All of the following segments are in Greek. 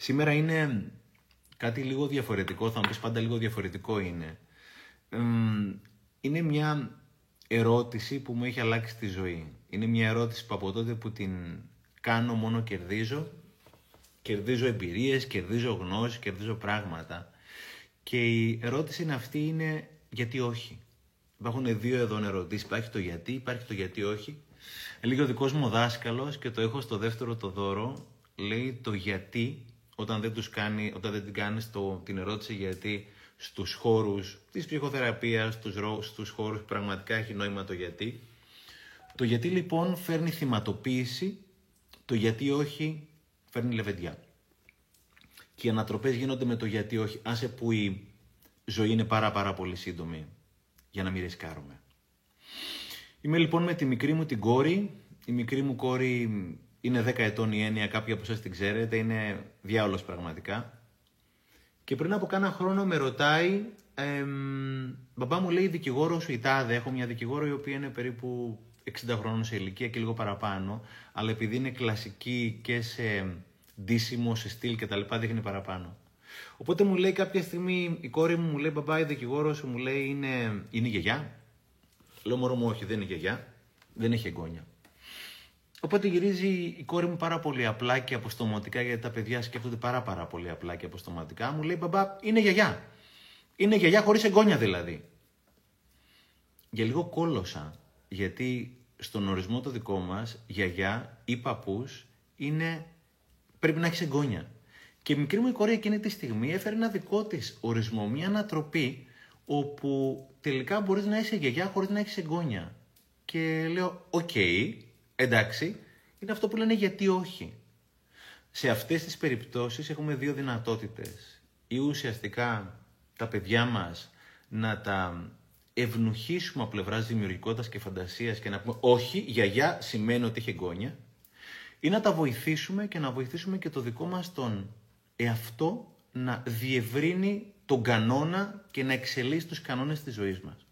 Σήμερα είναι κάτι λίγο διαφορετικό, θα μου πεις πάντα λίγο διαφορετικό είναι. Είναι μια ερώτηση που μου έχει αλλάξει τη ζωή. Είναι μια ερώτηση που από τότε που την κάνω μόνο κερδίζω. Κερδίζω εμπειρίες, κερδίζω γνώσεις, κερδίζω πράγματα. Και η ερώτηση είναι αυτή είναι γιατί όχι. Υπάρχουν δύο εδώ ερωτήσει. Υπάρχει το γιατί, υπάρχει το γιατί όχι. Έλεγε ο δικός μου δάσκαλος και το έχω στο δεύτερο το δώρο. Λέει το γιατί όταν δεν, τους κάνει, όταν δεν την κάνεις το, την ερώτηση γιατί στους χώρους της ψυχοθεραπείας, στους, στους χώρους που πραγματικά έχει νόημα το γιατί. Το γιατί λοιπόν φέρνει θυματοποίηση, το γιατί όχι φέρνει λεβεντιά. Και οι ανατροπές γίνονται με το γιατί όχι, άσε που η ζωή είναι πάρα πάρα πολύ σύντομη για να μην ρισκάρουμε. Είμαι λοιπόν με τη μικρή μου την κόρη. Η μικρή μου κόρη είναι 10 ετών η έννοια, κάποιοι από εσάς την ξέρετε, είναι διάολος πραγματικά. Και πριν από κάνα χρόνο με ρωτάει, εμ, μπαμπά μου λέει δικηγόρο σου η τάδε, έχω μια δικηγόρο η οποία είναι περίπου 60 χρόνων σε ηλικία και λίγο παραπάνω, αλλά επειδή είναι κλασική και σε ντύσιμο, σε στυλ και τα λοιπά, δείχνει παραπάνω. Οπότε μου λέει κάποια στιγμή η κόρη μου, μου λέει μπαμπά η δικηγόρο σου μου λέει είναι, είναι γιαγιά. Λέω μωρό μου όχι δεν είναι γιαγιά, δεν έχει εγγόνια. Οπότε γυρίζει η κόρη μου πάρα πολύ απλά και αποστοματικά, γιατί τα παιδιά σκέφτονται πάρα, πάρα πολύ απλά και αποστοματικά. Μου λέει: Μπαμπά, είναι γιαγιά. Είναι γιαγιά χωρίς εγγόνια δηλαδή. Για λίγο κόλωσα, γιατί στον ορισμό το δικό μας, γιαγιά ή παππούς είναι. πρέπει να έχεις εγγόνια. Και η μικρή μου η κόρη εκείνη τη στιγμή έφερε ένα δικό της ορισμό, μια ανατροπή, όπου τελικά μπορείς να είσαι γιαγιά χωρίς να έχεις εγγόνια. Και λέω: Οκ, εντάξει, είναι αυτό που λένε γιατί όχι. Σε αυτές τις περιπτώσεις έχουμε δύο δυνατότητες. Ή ουσιαστικά τα παιδιά μας να τα ευνουχίσουμε από πλευράς δημιουργικότητας και φαντασίας και να πούμε όχι, γιαγιά σημαίνει ότι έχει εγγόνια. Ή να τα βοηθήσουμε και να βοηθήσουμε και το δικό μας τον εαυτό να διευρύνει τον κανόνα και να εξελίσσει τους κανόνες της ζωής μας.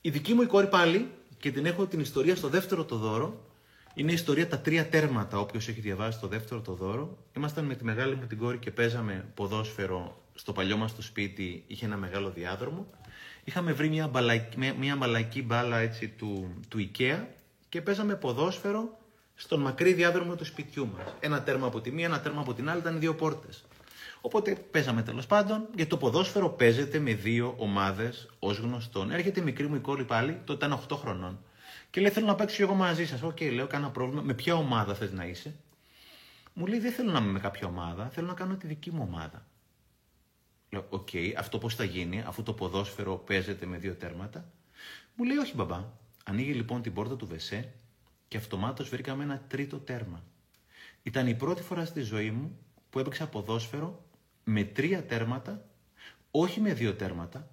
Η δική μου η κόρη πάλι και την έχω την ιστορία στο δεύτερο το δώρο. Είναι η ιστορία τα τρία τέρματα, όποιος έχει διαβάσει το δεύτερο το δώρο. Ήμασταν με τη μεγάλη μου την κόρη και παίζαμε ποδόσφαιρο στο παλιό μας το σπίτι, είχε ένα μεγάλο διάδρομο. Είχαμε βρει μια, μπαλακή, μια μπαλακή μπάλα έτσι, του, του IKEA και παίζαμε ποδόσφαιρο στον μακρύ διάδρομο του σπιτιού μας. Ένα τέρμα από τη μία, ένα τέρμα από την άλλη, ήταν δύο πόρτες. Οπότε παίζαμε τέλος πάντων, γιατί το ποδόσφαιρο παίζεται με δύο ομάδες ως γνωστόν. Έρχεται η μικρή μου η κόρη πάλι, τότε ήταν 8 χρονών. Και λέει: Θέλω να παίξω εγώ μαζί σας. OK, okay, λέω: Κάνα πρόβλημα. Με ποια ομάδα θες να είσαι; Μου λέει: Δεν θέλω να είμαι με κάποια ομάδα. Θέλω να κάνω τη δική μου ομάδα. Λέω: OK, okay, αυτό πώς θα γίνει, αφού το ποδόσφαιρο παίζεται με δύο τέρματα; Μου λέει: Όχι, μπαμπά. Ανοίγει λοιπόν την πόρτα του Βεσέ και αυτομάτως βρήκαμε ένα τρίτο τέρμα. Ήταν η πρώτη φορά στη ζωή μου που έπαιξα ποδόσφαιρο με τρία τέρματα, όχι με δύο τέρματα,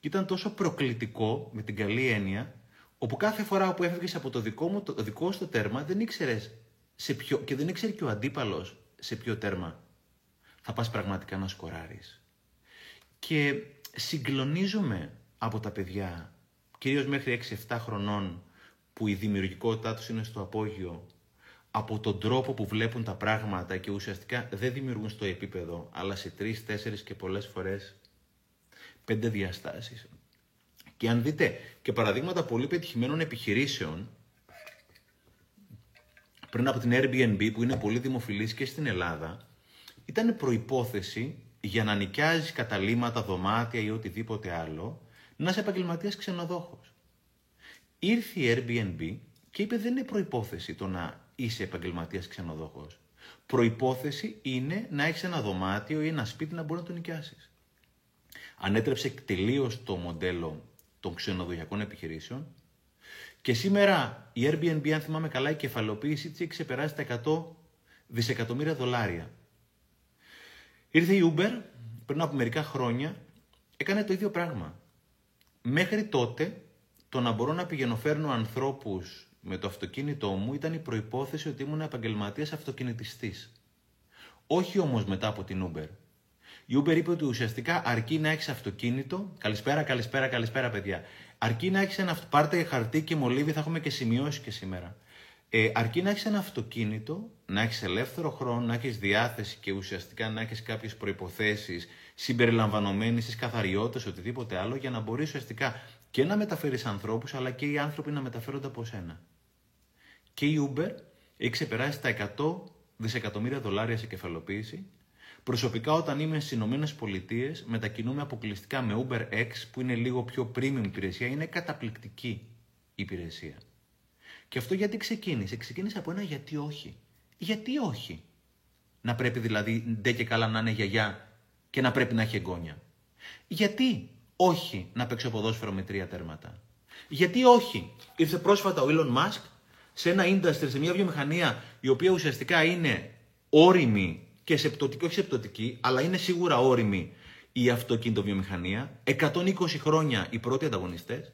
και ήταν τόσο προκλητικό, με την καλή έννοια, όπου κάθε φορά που έφευγες από το δικό μου, το δικό σου τέρμα, δεν ήξερες σε ποιο, και δεν ήξερε και ο αντίπαλος σε ποιο τέρμα θα πας πραγματικά να σκοράρεις. Και συγκλονίζομαι από τα παιδιά, κυρίως μέχρι 6-7 χρονών, που η δημιουργικότητά τους είναι στο απόγειο από τον τρόπο που βλέπουν τα πράγματα και ουσιαστικά δεν δημιουργούν στο επίπεδο, αλλά σε τρεις, τέσσερις και πολλές φορές πέντε διαστάσεις. Και αν δείτε και παραδείγματα πολύ πετυχημένων επιχειρήσεων, πριν από την Airbnb που είναι πολύ δημοφιλής και στην Ελλάδα, ήταν προϋπόθεση για να νοικιάζεις καταλήμματα, δωμάτια ή οτιδήποτε άλλο, να είσαι επαγγελματίας ξενοδόχος. Ήρθε η Airbnb και είπε δεν είναι προϋπόθεση το να είσαι επαγγελματίας ξενοδοχός. Προπόθεση είναι να έχεις ένα δωμάτιο ή ένα σπίτι να μπορείς να το νοικιάσεις. Ανέτρεψε τελείως το μοντέλο των ξενοδοχειακών επιχειρήσεων και σήμερα η Airbnb, αν θυμάμαι καλά, η κεφαλοποίηση της έχει ξεπεράσει τα 100 δισεκατομμύρια δολάρια. Ήρθε η Uber πριν από μερικά χρόνια, έκανε το ίδιο πράγμα. Μέχρι τότε, το να μπορώ να πηγαίνω φέρνω ανθρώπους με το αυτοκίνητό μου ήταν η προϋπόθεση ότι ήμουν επαγγελματίας αυτοκινητιστής. Όχι όμως μετά από την Uber. Η Uber είπε ότι ουσιαστικά αρκεί να έχεις αυτοκίνητο. Καλησπέρα, καλησπέρα, καλησπέρα παιδιά. Αρκεί να έχεις ένα πάρτε χαρτί και μολύβι, θα έχουμε και σημειώσεις και σήμερα. Ε, αρκεί να έχεις ένα αυτοκίνητο, να έχεις ελεύθερο χρόνο, να έχεις διάθεση και ουσιαστικά να έχεις κάποιες προποθέσει συμπεριλαμβανομένης της καθαριότητας, οτιδήποτε άλλο, για να μπορείς ουσιαστικά και να μεταφέρεις ανθρώπους, αλλά και οι άνθρωποι να μεταφέρονται από σένα. Και η Uber έχει ξεπεράσει τα 100 δισεκατομμύρια δολάρια σε κεφαλοποίηση. Προσωπικά, όταν είμαι στις Ηνωμένες Πολιτείες, μετακινούμε αποκλειστικά με Uber X, που είναι λίγο πιο premium υπηρεσία, είναι καταπληκτική υπηρεσία. Και αυτό γιατί ξεκίνησε; Ξεκίνησε από ένα γιατί όχι. Γιατί όχι; Να πρέπει δηλαδή ντε και καλά να είναι γιαγιά και να πρέπει να έχει εγγόνια. Γιατί όχι να παίξω ποδόσφαιρο με τρία τέρματα; Γιατί όχι; Ήρθε πρόσφατα ο Elon Musk σε ένα industry, σε μια βιομηχανία η οποία ουσιαστικά είναι όρημη και σεπτοτική, όχι σεπτοτική, αλλά είναι σίγουρα όρημη η αυτοκίνητο βιομηχανία. 120 χρόνια οι πρώτοι ανταγωνιστές.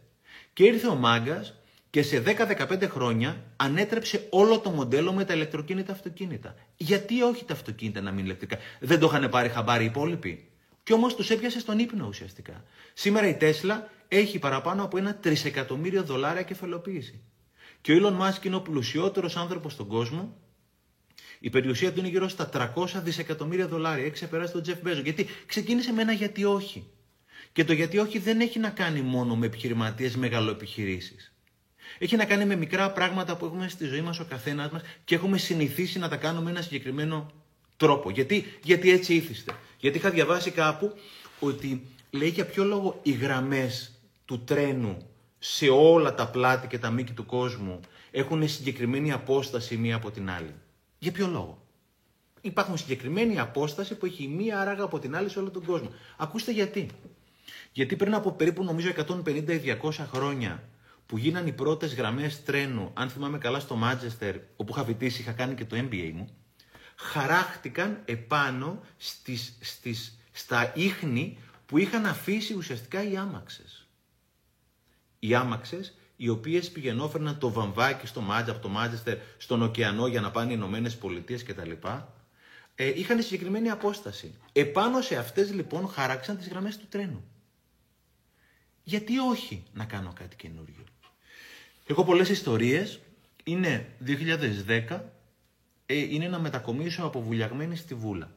Και ήρθε ο μάγκας και σε 10-15 χρόνια ανέτρεψε όλο το μοντέλο με τα ηλεκτροκίνητα αυτοκίνητα. Γιατί όχι τα αυτοκίνητα να μην ηλεκτρικά; Δεν το είχαν πάρει χαμπάρι οι υπόλοιποι. Και όμως τους έπιασε στον ύπνο ουσιαστικά. Σήμερα η Τέσλα έχει παραπάνω από ένα τρισεκατομμύριο δολάρια κεφαλοποίηση. Και ο Elon Musk είναι ο πλουσιότερος άνθρωπος στον κόσμο. Η περιουσία του είναι γύρω στα 300 δισεκατομμύρια δολάρια. Έχει ξεπεράσει τον Τζεφ Μπέζος. Γιατί ξεκίνησε με ένα γιατί όχι. Και το γιατί όχι δεν έχει να κάνει μόνο με επιχειρηματίες μεγαλοεπιχειρήσεις. Έχει να κάνει με μικρά πράγματα που έχουμε στη ζωή μας ο καθένας μας και έχουμε συνηθίσει να τα κάνουμε με ένα συγκεκριμένο τρόπο. Γιατί, γιατί έτσι ήθιστε. Γιατί είχα διαβάσει κάπου ότι λέει για ποιο λόγο οι γραμμές του τρένου σε όλα τα πλάτη και τα μήκη του κόσμου έχουν συγκεκριμένη απόσταση μία από την άλλη. Για ποιο λόγο; Υπάρχουν συγκεκριμένη απόσταση που έχει μία άραγα από την άλλη σε όλο τον κόσμο. Ακούστε γιατί. Γιατί πριν από περίπου νομίζω 150 ή 200 χρόνια που γίνανε οι πρώτες γραμμές τρένου, αν θυμάμαι καλά στο Μάτζεστερ, όπου είχα φοιτήσει, είχα κάνει και το MBA μου, χαράχτηκαν επάνω στις, στις, στα ίχνη που είχαν αφήσει ουσιαστικά οι άμαξες. Οι άμαξες οι οποίες πηγαινόφερναν το βαμβάκι στο Μάτζ, από το Μάτζεστερ στον ωκεανό για να πάνε οι Ηνωμένες Πολιτείες κτλ. Ε, είχαν συγκεκριμένη απόσταση. Επάνω σε αυτές λοιπόν χαράξαν τις γραμμές του τρένου. Γιατί όχι να κάνω κάτι καινούριο; Έχω πολλές ιστορίες. Είναι 2010, ε, είναι να μετακομίσω από βουλιαγμένη στη Βούλα.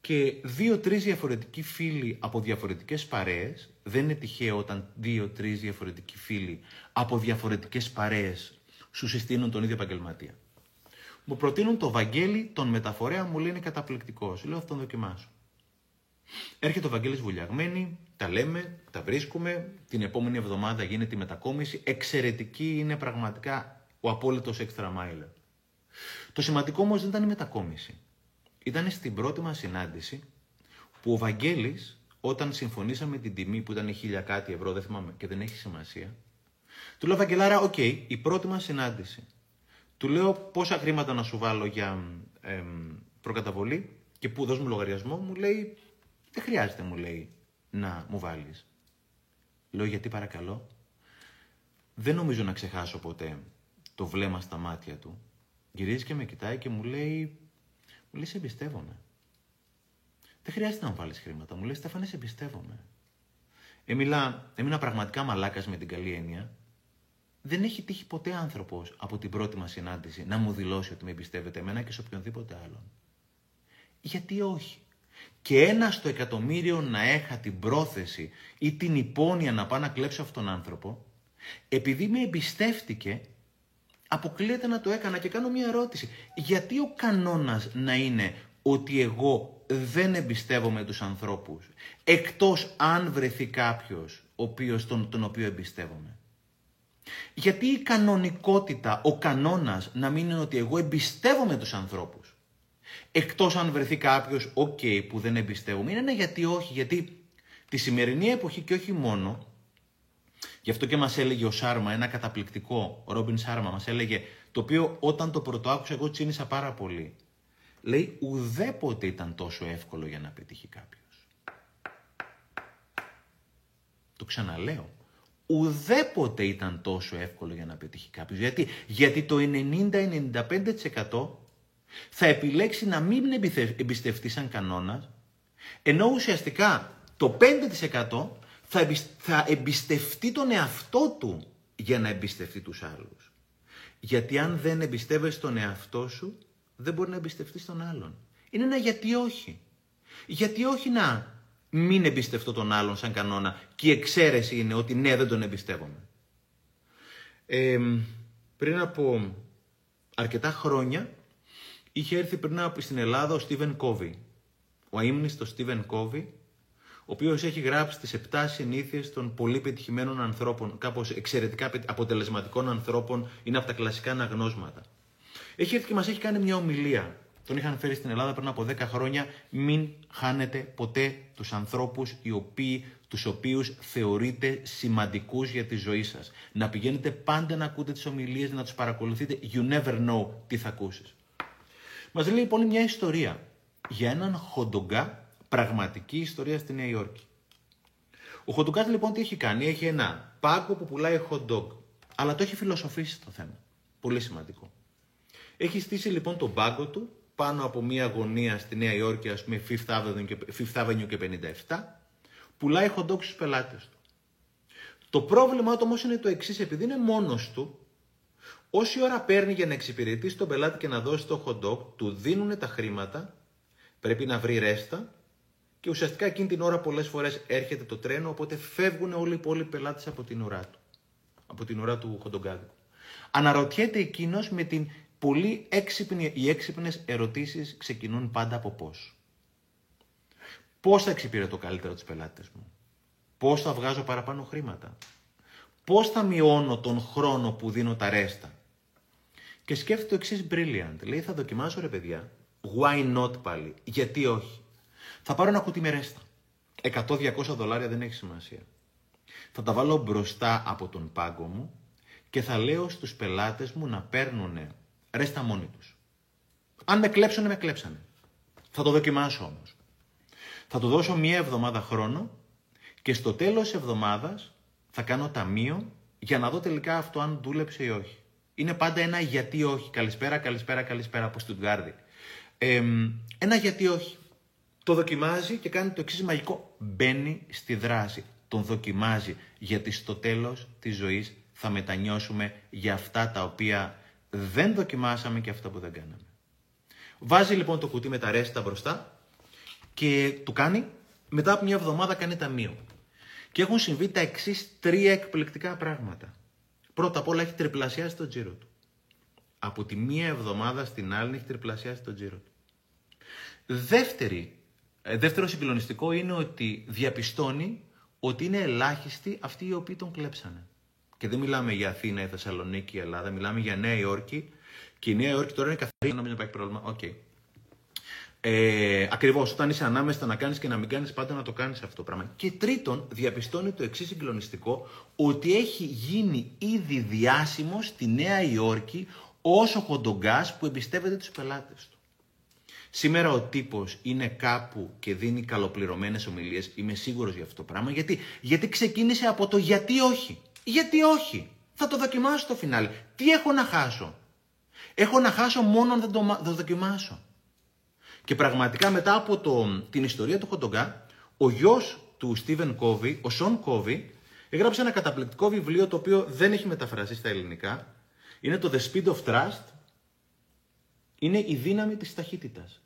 Και δύο-τρεις διαφορετικοί φίλοι από διαφορετικές παρέες, δεν είναι τυχαίο όταν δύο-τρεις διαφορετικοί φίλοι από διαφορετικές παρέες σου συστήνουν τον ίδιο επαγγελματία. Μου προτείνουν το Βαγγέλη, τον μεταφορέα, μου λένε καταπληκτικός. Λέω αυτόν δοκιμάσω. Έρχεται ο Βαγγέλης Βουλιαγμένη, τα λέμε, τα βρίσκουμε, την επόμενη εβδομάδα γίνεται η μετακόμιση. Εξαιρετική είναι πραγματικά ο απόλυτος extra mile. Το σημαντικό όμως δεν ήταν η μετακόμιση. Ήταν στην πρώτη μας συνάντηση που ο Βαγγέλης, όταν συμφωνήσαμε την τιμή που ήταν χίλια κάτι ευρώ, δεν θυμάμαι και δεν έχει σημασία, του λέω Βαγγελάρα, οκ, η πρώτη μας συνάντηση. Του λέω πόσα χρήματα να σου βάλω για ε, προκαταβολή και που δώσ' μου λογαριασμό, μου λέει δεν χρειάζεται, μου λέει, να μου βάλεις. Λέω γιατί παρακαλώ. Δεν νομίζω να ξεχάσω ποτέ το βλέμμα στα μάτια του. Γυρίζει και με κοιτάει και μου λέει, μου λέει σε εμπιστεύομαι. Δεν χρειάζεται να μου βάλεις χρήματα. Μου λέει Στέφανε σε εμπιστεύομαι. Έμειλα, έμεινα πραγματικά μαλάκας με την καλή έννοια. Δεν έχει τύχει ποτέ άνθρωπος από την πρώτη μας συνάντηση να μου δηλώσει ότι με εμπιστεύεται εμένα και σε οποιονδήποτε άλλον. Γιατί όχι; Και ένα στο εκατομμύριο να έχα την πρόθεση ή την υπόνοια να πάω να κλέψω αυτόν τον άνθρωπο, επειδή με εμπιστεύτηκε, αποκλείεται να το έκανα και κάνω μια ερώτηση. Γιατί ο κανόνας να είναι ότι εγώ δεν εμπιστεύομαι τους ανθρώπους, εκτός αν βρεθεί κάποιος ο οποίος, τον, τον οποίο εμπιστεύομαι. Γιατί η κανονικότητα, ο κανόνας να μην είναι ότι εγώ εμπιστεύομαι τους ανθρώπους, Εκτός αν βρεθεί κάποιος, οκ, που δεν εμπιστεύομαι. Είναι ένα γιατί όχι, γιατί τη σημερινή εποχή και όχι μόνο, γι' αυτό και μας έλεγε ο Σάρμα, ένα καταπληκτικό, ο Ρόμπιν Σάρμα, μας έλεγε, το οποίο όταν το πρωτοάκουσα εγώ τσίνησα πάρα πολύ. Λέει, ουδέποτε ήταν τόσο εύκολο για να πετύχει κάποιος. Το ξαναλέω. Ουδέποτε ήταν τόσο εύκολο για να πετύχει κάποιος. Γιατί, Γιατί το 90-95% θα επιλέξει να μην εμπιστευτεί σαν κανόνας, ενώ ουσιαστικά το 5% θα εμπιστευτεί τον εαυτό του για να εμπιστευτεί τους άλλους. Γιατί αν δεν εμπιστεύεσαι τον εαυτό σου, δεν μπορεί να εμπιστευτεί τον άλλον. Είναι ένα γιατί όχι. Γιατί όχι να μην εμπιστευτώ τον άλλον σαν κανόνα και η εξαίρεση είναι ότι ναι δεν τον εμπιστεύομαι. Ε, πριν από αρκετά χρόνια είχε έρθει πριν από στην Ελλάδα ο Στίβεν Κόβι. Ο αείμνηστος Στίβεν Κόβι, ο οποίος έχει γράψει τις 7 συνήθειες των πολύ πετυχημένων ανθρώπων, κάπως εξαιρετικά αποτελεσματικών ανθρώπων, είναι από τα κλασικά αναγνώσματα. Έχει έρθει και μας έχει κάνει μια ομιλία τον είχαν φέρει στην Ελλάδα πριν από 10 χρόνια. Μην χάνετε ποτέ τους ανθρώπους οι οποίοι, τους οποίους θεωρείτε σημαντικούς για τη ζωή σας. Να πηγαίνετε πάντα να ακούτε τις ομιλίες, να τους παρακολουθείτε. You never know τι θα ακούσεις. Μας λέει λοιπόν μια ιστορία για έναν χοντογκά, πραγματική ιστορία στη Νέα Υόρκη. Ο χοντογκάς λοιπόν τι έχει κάνει, έχει ένα πάγκο που πουλάει hot dog, αλλά το έχει φιλοσοφήσει το θέμα. Πολύ σημαντικό. Έχει στήσει λοιπόν τον πάγκο του πάνω από μία γωνία στη Νέα Υόρκη, ας πούμε Fifth Avenue και, Fifth Avenue και 57, πουλάει hot dogs στους πελάτες του. Το πρόβλημα του όμως είναι το εξής, επειδή είναι μόνος του, όση ώρα παίρνει για να εξυπηρετήσει τον πελάτη και να δώσει το hot dog, του δίνουν τα χρήματα, πρέπει να βρει ρέστα και ουσιαστικά εκείνη την ώρα πολλές φορές έρχεται το τρένο, οπότε φεύγουν όλοι οι υπόλοιποι πελάτες από την ουρά του, από την ουρά του χοντογκάδικου. Αναρωτιέται εκείνος με την πολύ έξυπνοι, οι έξυπνες ερωτήσεις ξεκινούν πάντα από πώς. Πώς θα εξυπηρετώ καλύτερα τους πελάτες μου; Πώς θα βγάζω παραπάνω χρήματα; Πώς θα μειώνω τον χρόνο που δίνω τα ρέστα; Και σκέφτεται το εξής brilliant. Λέει θα δοκιμάσω ρε παιδιά. Why not πάλι; Γιατί όχι; Θα πάρω ένα κουτί με ρέστα. 100-200 δολάρια δεν έχει σημασία. Θα τα βάλω μπροστά από τον πάγκο μου και θα λέω στους πελάτες μου να παίρνουν ρέστα μόνοι τους. Αν με κλέψανε, με κλέψανε. Θα το δοκιμάσω όμως. Θα του δώσω μία εβδομάδα χρόνο και στο τέλος της εβδομάδας θα κάνω ταμείο για να δω τελικά αυτό αν δούλεψε ή όχι. Είναι πάντα ένα γιατί όχι. Καλησπέρα, καλησπέρα, καλησπέρα από Στουτγκάρδη. Ε, ένα γιατί όχι. Το δοκιμάζει και κάνει το εξής μαγικό. Μπαίνει στη δράση. Τον δοκιμάζει γιατί στο τέλος της ζωής θα μετανιώσουμε για αυτά τα οποία δεν δοκιμάσαμε και αυτά που δεν κάναμε. Βάζει λοιπόν το κουτί με τα ρέστα μπροστά και του κάνει, μετά από μια εβδομάδα κάνει ταμείο. Και έχουν συμβεί τα εξής τρία εκπληκτικά πράγματα. Πρώτα απ' όλα έχει τριπλασιάσει το τζίρο του. Από τη μία εβδομάδα στην άλλη έχει τριπλασιάσει το τζίρο του. Δεύτερη, ε, δεύτερο συγκλονιστικό είναι ότι διαπιστώνει ότι είναι ελάχιστοι αυτοί οι οποίοι τον κλέψανε. Και δεν μιλάμε για Αθήνα, η Θεσσαλονίκη, η Ελλάδα, μιλάμε για Νέα Υόρκη. Και η Νέα Υόρκη τώρα είναι καθαρή, νομίζω να υπάρχει πρόβλημα. OK. Okay. Ε, Ακριβώς, όταν είσαι ανάμεσα να κάνεις και να μην κάνεις, πάντα να το κάνεις αυτό το πράγμα. Και τρίτον, διαπιστώνει το εξής συγκλονιστικό, ότι έχει γίνει ήδη διάσημο στη Νέα Υόρκη όσο χοντογκάς που εμπιστεύεται τους πελάτες του. Σήμερα ο τύπος είναι κάπου και δίνει καλοπληρωμένες ομιλίες. Είμαι σίγουρος για αυτό το πράγμα. Γιατί, γιατί ξεκίνησε από το γιατί όχι. Γιατί όχι; Θα το δοκιμάσω στο φινάλι. Τι έχω να χάσω; Έχω να χάσω μόνο αν δεν το, το δοκιμάσω. Και πραγματικά μετά από το, την ιστορία του Χοντογκά, ο γιος του Στίβεν Κόβι, ο Σον Κόβι, έγραψε ένα καταπληκτικό βιβλίο το οποίο δεν έχει μεταφραστεί στα ελληνικά. Είναι το The Speed of Trust. Είναι η δύναμη της ταχύτητας.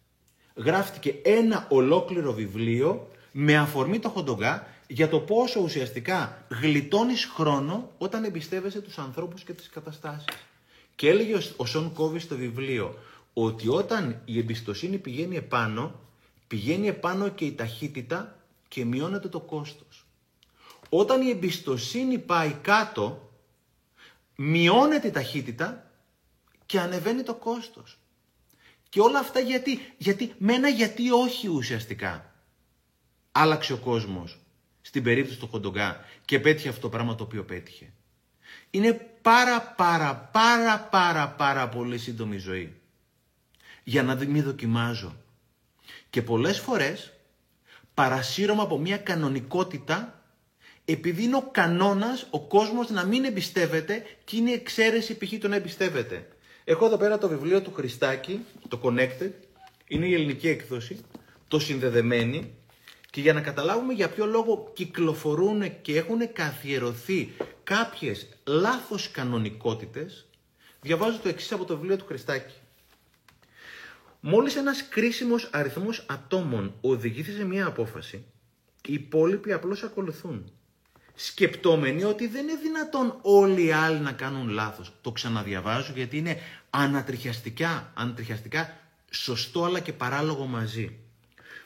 Γράφτηκε ένα ολόκληρο βιβλίο με αφορμή το Χοντογκά για το πόσο ουσιαστικά γλιτώνεις χρόνο όταν εμπιστεύεσαι τους ανθρώπους και τις καταστάσεις. Και έλεγε ο Σον Κόβι στο βιβλίο ότι όταν η εμπιστοσύνη πηγαίνει επάνω, πηγαίνει επάνω και η ταχύτητα και μειώνεται το κόστος. Όταν η εμπιστοσύνη πάει κάτω, μειώνεται η ταχύτητα και ανεβαίνει το κόστος. Και όλα αυτά γιατί, γιατί με ένα γιατί όχι ουσιαστικά. Άλλαξε ο κόσμος στην περίπτωση του Χοντογκά και πέτυχε αυτό το πράγμα το οποίο πέτυχε. Είναι πάρα πάρα πάρα πάρα πάρα πολύ σύντομη ζωή για να μην δοκιμάζω. Και πολλές φορές παρασύρωμα από μια κανονικότητα επειδή είναι ο κανόνας ο κόσμος να μην εμπιστεύεται και είναι η εξαίρεση π.χ. το να εμπιστεύεται. Έχω εδώ πέρα το βιβλίο του Χριστάκη, το Connected, είναι η ελληνική έκδοση, το συνδεδεμένη και για να καταλάβουμε για ποιο λόγο κυκλοφορούν και έχουν καθιερωθεί κάποιες λάθος κανονικότητες, διαβάζω το εξής από το βιβλίο του Χριστάκη. Μόλις ένας κρίσιμος αριθμός ατόμων οδηγηθεί σε μια απόφαση, οι υπόλοιποι απλώς ακολουθούν. Σκεπτόμενοι ότι δεν είναι δυνατόν όλοι οι άλλοι να κάνουν λάθος. Το ξαναδιαβάζω γιατί είναι ανατριχιαστικά, ανατριχιαστικά σωστό αλλά και παράλογο μαζί.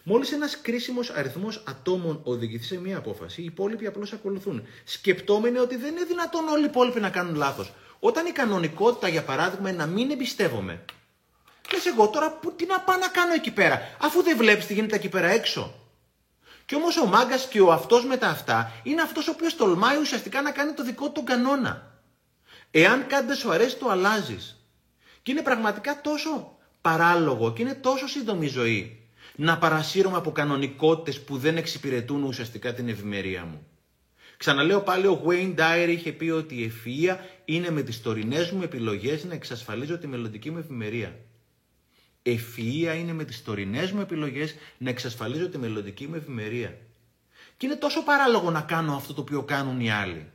Μόλις ένας κρίσιμος αριθμός ατόμων οδηγηθεί σε μια απόφαση, οι υπόλοιποι απλώς ακολουθούν. Σκεπτόμενοι ότι δεν είναι δυνατόν όλοι οι υπόλοιποι να κάνουν λάθος. Όταν η κανονικότητα, για παράδειγμα, είναι να μην εμπιστεύομαι. Λες εγώ τώρα που, τι να πάω να κάνω εκεί πέρα, αφού δεν βλέπεις τι γίνεται εκεί πέρα έξω. Και όμως ο μάγκας και ο αυτός με τα αυτά είναι αυτός ο οποίος τολμάει ουσιαστικά να κάνει το δικό του τον κανόνα. Εάν κάτι δεν σου αρέσει, το αλλάζεις. Και είναι πραγματικά τόσο παράλογο και είναι τόσο σύντομη η ζωή να παρασύρομαι από κανονικότητες που δεν εξυπηρετούν ουσιαστικά την ευημερία μου. Ξαναλέω πάλι, ο Wayne Dyer είχε πει ότι η ευφυΐα είναι με τις τωρινές μου επιλογές να εξασφαλίζω τη μελλοντική μου ευημερία. Ευφυΐα είναι με τις τωρινές μου επιλογές να εξασφαλίζω τη μελλοντική μου ευημερία. Και είναι τόσο παράλογο να κάνω αυτό το οποίο κάνουν οι άλλοι.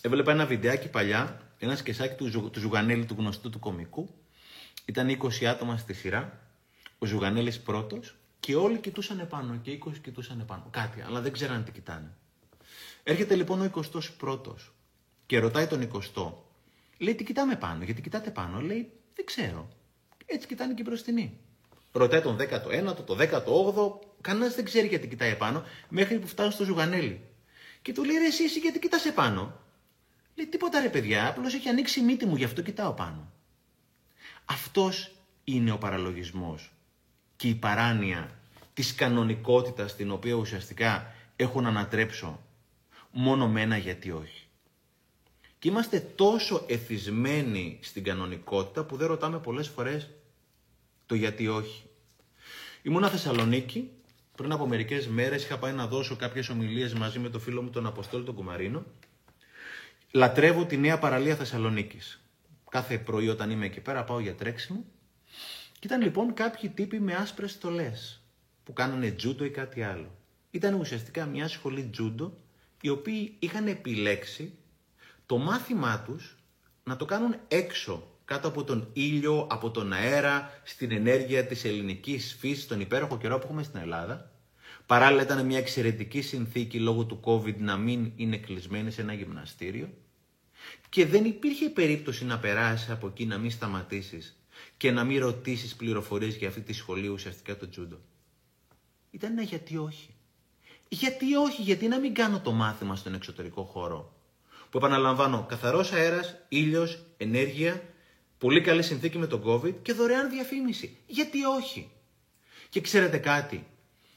Έβλεπα ένα βιντεάκι παλιά, ένας σκεσάκι του, του Ζουγανέλη, του γνωστού του κομικού. Ήταν 20 άτομα στη σειρά ο Ζουγανέλης πρώτος και όλοι κοιτούσαν επάνω και 20 κοιτούσαν επάνω. Κάτι, αλλά δεν ξέραν τι κοιτάνε. Έρχεται λοιπόν ο 21ο και ρωτάει τον 20ο. Λέει τι κοιτάμε πάνω, γιατί κοιτάτε πάνω. Λέει δεν ξέρω. Έτσι κοιτάνε και οι μπροστινοί. Ρωτάει τον 19ο, το 18ο, κανένας δεν ξέρει γιατί κοιτάει επάνω, μέχρι που φτάνει στο Ζουγανέλη. Και του λέει ρε εσύ, εσύ γιατί κοιτάς επάνω. Λέει τίποτα ρε παιδιά, απλώς έχει ανοίξει η μύτη μου, γι' αυτό κοιτάω πάνω. Αυτός είναι ο παραλογισμός και η παράνοια της κανονικότητας την οποία ουσιαστικά έχω να ανατρέψω μόνο με ένα γιατί όχι. Και είμαστε τόσο εθισμένοι στην κανονικότητα που δεν ρωτάμε πολλές φορές το γιατί όχι. Ήμουνα Θεσσαλονίκη, πριν από μερικές μέρες είχα πάει να δώσω κάποιες ομιλίες μαζί με τον φίλο μου τον Αποστόλη τον Κουμαρίνο. Λατρεύω τη νέα παραλία Θεσσαλονίκης. Κάθε πρωί όταν είμαι εκεί πέρα πάω για τρέξιμο και ήταν λοιπόν κάποιοι τύποι με άσπρες στολές που κάνανε τζούντο ή κάτι άλλο. Ήταν ουσιαστικά μια σχολή τζούντο οι οποίοι είχαν επιλέξει το μάθημά τους να το κάνουν έξω, κάτω από τον ήλιο, από τον αέρα, στην ενέργεια της ελληνικής φύσης, τον υπέροχο καιρό που έχουμε στην Ελλάδα. Παράλληλα ήταν μια εξαιρετική συνθήκη λόγω του COVID να μην είναι κλεισμένοι σε ένα γυμναστήριο. Και δεν υπήρχε περίπτωση να περάσει από εκεί, να μην σταματήσεις και να μην ρωτήσεις πληροφορίες για αυτή τη σχολή ουσιαστικά το τζούντο. Ήταν ένα γιατί όχι. Γιατί όχι, γιατί να μην κάνω το μάθημα στον εξωτερικό χώρο. Που επαναλαμβάνω, καθαρός αέρας, ήλιος, ενέργεια, πολύ καλή συνθήκη με τον COVID και δωρεάν διαφήμιση. Γιατί όχι. Και ξέρετε κάτι,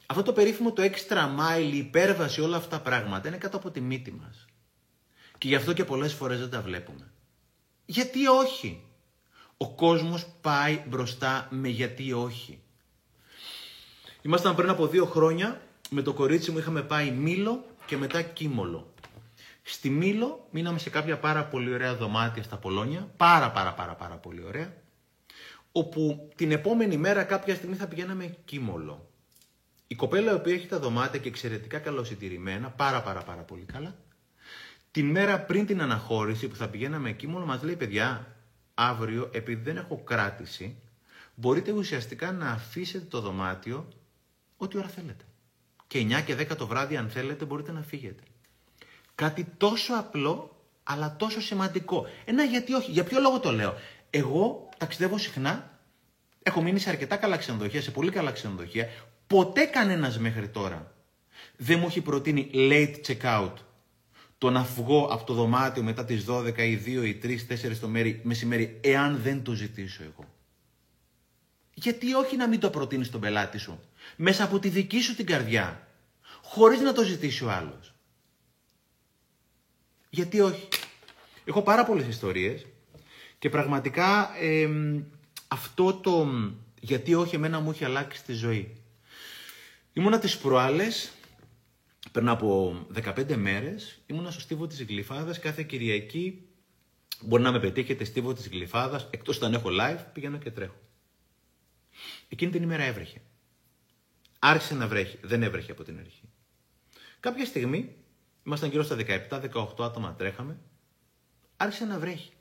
αυτό το περίφημο το extra mile, η υπέρβαση, όλα αυτά τα πράγματα είναι κάτω από τη μύτη μας. Και γι' αυτό και πολλές φορές δεν τα βλέπουμε. Γιατί όχι. Ο κόσμος πάει μπροστά με γιατί όχι. Ήμασταν πριν από δύο χρόνια, με το κορίτσι μου είχαμε πάει Μήλο και μετά Κίμολο. Στη Μήλο μείναμε σε κάποια πάρα πολύ ωραία δωμάτια στα Πολόνια, πάρα πάρα πάρα πάρα πολύ ωραία, όπου την επόμενη μέρα κάποια στιγμή θα πηγαίναμε Κίμολο. Η κοπέλα η οποία έχει τα δωμάτια και εξαιρετικά καλοσυντηρημένα, πάρα πάρα πάρα πολύ καλά, την μέρα πριν την αναχώρηση που θα πηγαίναμε Κίμολο μας λέει παιδιά, αύριο, επειδή δεν έχω κράτηση, μπορείτε ουσιαστικά να αφήσετε το δωμάτιο ό,τι ώρα θέλετε. Και 9 και 10 το βράδυ, αν θέλετε, μπορείτε να φύγετε. Κάτι τόσο απλό, αλλά τόσο σημαντικό. Ένα γιατί όχι. Για ποιο λόγο το λέω. Εγώ ταξιδεύω συχνά. Έχω μείνει σε αρκετά καλά ξενοδοχεία, σε πολύ καλά ξενοδοχεία. Ποτέ κανένας μέχρι τώρα δεν μου έχει προτείνει late check-out το να βγω από το δωμάτιο μετά τις 12 ή 2 ή 3, 4 το μέρη, μεσημέρι, εάν δεν το ζητήσω εγώ. Γιατί όχι να μην το προτείνεις στον πελάτη σου, μέσα από τη δική σου την καρδιά, χωρίς να το ζητήσει ο άλλος. Γιατί όχι. Έχω πάρα πολλές ιστορίες και πραγματικά αυτό το γιατί όχι εμένα μου έχει αλλάξει τη ζωή. Ήμουνα τις προάλλες πριν από 15 μέρες ήμουνα στο στίβο της Γλυφάδας κάθε Κυριακή. Μπορεί να με πετύχετε στίβο της Γλυφάδας, εκτός όταν έχω live, πηγαίνω και τρέχω. Εκείνη την ημέρα έβρεχε. Άρχισε να βρέχει. Δεν έβρεχε από την αρχή. Κάποια στιγμή, ήμασταν γύρω στα 17-18 άτομα τρέχαμε, άρχισε να βρέχει.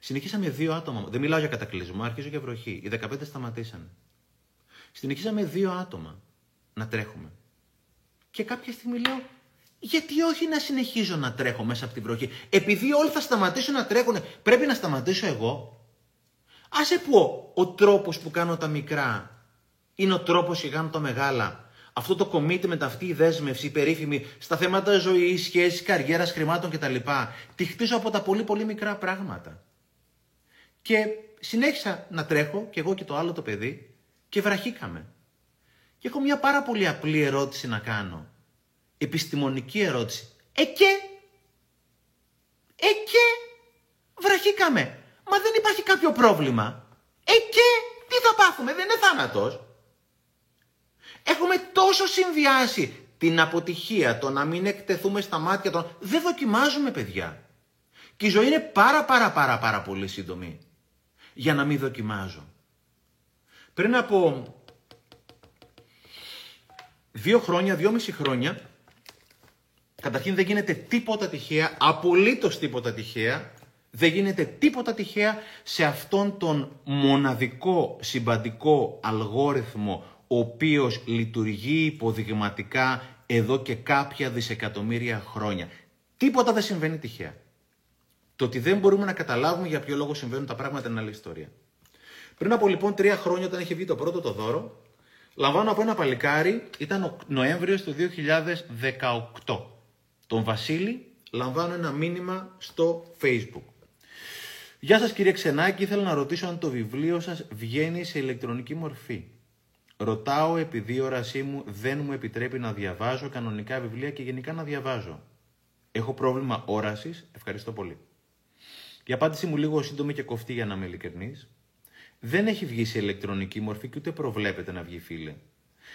Συνεχίσαμε δύο άτομα. Δεν μιλάω για κατακλυσμό, αρχίζω για βροχή. Οι 15 σταματήσανε. Συνεχίσαμε δύο άτομα να τρέχουμε. Και κάποια στιγμή λέω, γιατί όχι να συνεχίζω να τρέχω μέσα από την βροχή; Επειδή όλοι θα σταματήσουν να τρέχουν, πρέπει να σταματήσω εγώ. Άσε πω, ο τρόπος που κάνω τα μικρά είναι ο τρόπος που κάνω τα μεγάλα. Αυτό το commitment, αυτή η δέσμευση, η περίφημη, στα θέματα ζωής, σχέσης, καριέρας, χρημάτων κτλ. Τη χτίζω από τα πολύ πολύ μικρά πράγματα. Και συνέχισα να τρέχω, και εγώ και το άλλο το παιδί, και βραχήκαμε. Και έχω μια πάρα πολύ απλή ερώτηση να κάνω. Επιστημονική ερώτηση. Ε και, ε και, βραχήκαμε. Μα δεν υπάρχει κάποιο πρόβλημα. Ε και, τι θα πάθουμε, δεν είναι θάνατος. Έχουμε τόσο συνδυάσει την αποτυχία, το να μην εκτεθούμε στα μάτια των... Δεν δοκιμάζουμε παιδιά. Και η ζωή είναι πάρα πάρα πάρα πάρα πολύ σύντομη για να μην δοκιμάζω. Πριν από δύο χρόνια, δυόμιση χρόνια, καταρχήν δεν γίνεται τίποτα τυχαία, απολύτως τίποτα τυχαία, δεν γίνεται τίποτα τυχαία σε αυτόν τον μοναδικό συμπαντικό αλγόριθμο ο οποίος λειτουργεί υποδειγματικά εδώ και κάποια δισεκατομμύρια χρόνια. Τίποτα δεν συμβαίνει τυχαία. Το ότι δεν μπορούμε να καταλάβουμε για ποιο λόγο συμβαίνουν τα πράγματα είναι άλλη ιστορία. Πριν από λοιπόν τρία χρόνια, όταν είχε βγει το πρώτο το δώρο, λαμβάνω από ένα παλικάρι, ήταν ο Νοέμβριος του 2018. Τον Βασίλη λαμβάνω ένα μήνυμα στο Facebook. Γεια σας κύριε Ξενάκη, ήθελα να ρωτήσω αν το βιβλίο σας βγαίνει σε ηλεκτρονική μορφή. Ρωτάω επειδή η όρασή μου δεν μου επιτρέπει να διαβάζω κανονικά βιβλία και γενικά να διαβάζω. Έχω πρόβλημα όρασης, ευχαριστώ πολύ. Η απάντηση μου λίγο σύντομη και κοφτή για να είμαι ειλικρινής. Δεν έχει βγει σε ηλεκτρονική μορφή και ούτε προβλέπεται να βγει, φίλε.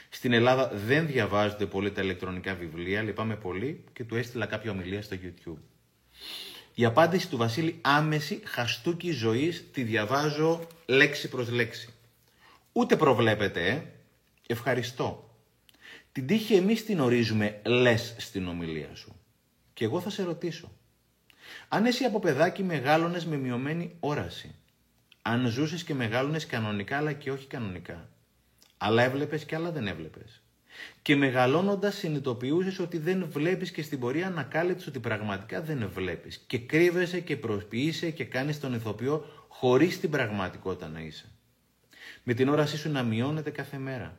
Στην Ελλάδα δεν διαβάζονται πολύ τα ηλεκτρονικά βιβλία, λυπάμαι πολύ και του έστειλα κάποια ομιλία στο YouTube. Η απάντηση του Βασίλη άμεση, χαστούκι ζωής, τη διαβάζω λέξη προς λέξη. Ούτε προβλέπετε, ε. Ευχαριστώ. Την τύχη εμείς την ορίζουμε λες στην ομιλία σου. Και εγώ θα σε ρωτήσω. Αν εσύ από παιδάκι μεγάλωνες με μειωμένη όραση, αν ζούσες και μεγάλωνες κανονικά αλλά και όχι κανονικά, αλλά έβλεπες και άλλα δεν έβλεπες, και μεγαλώνοντας συνειδητοποιούσες ότι δεν βλέπεις και στην πορεία ανακάλυψες ότι πραγματικά δεν βλέπεις και κρύβεσαι και προσποιείσαι και κάνεις τον ηθοποιό χωρίς την πραγματικότητα να είσαι. Με την όρασή σου να μειώνεται κάθε μέρα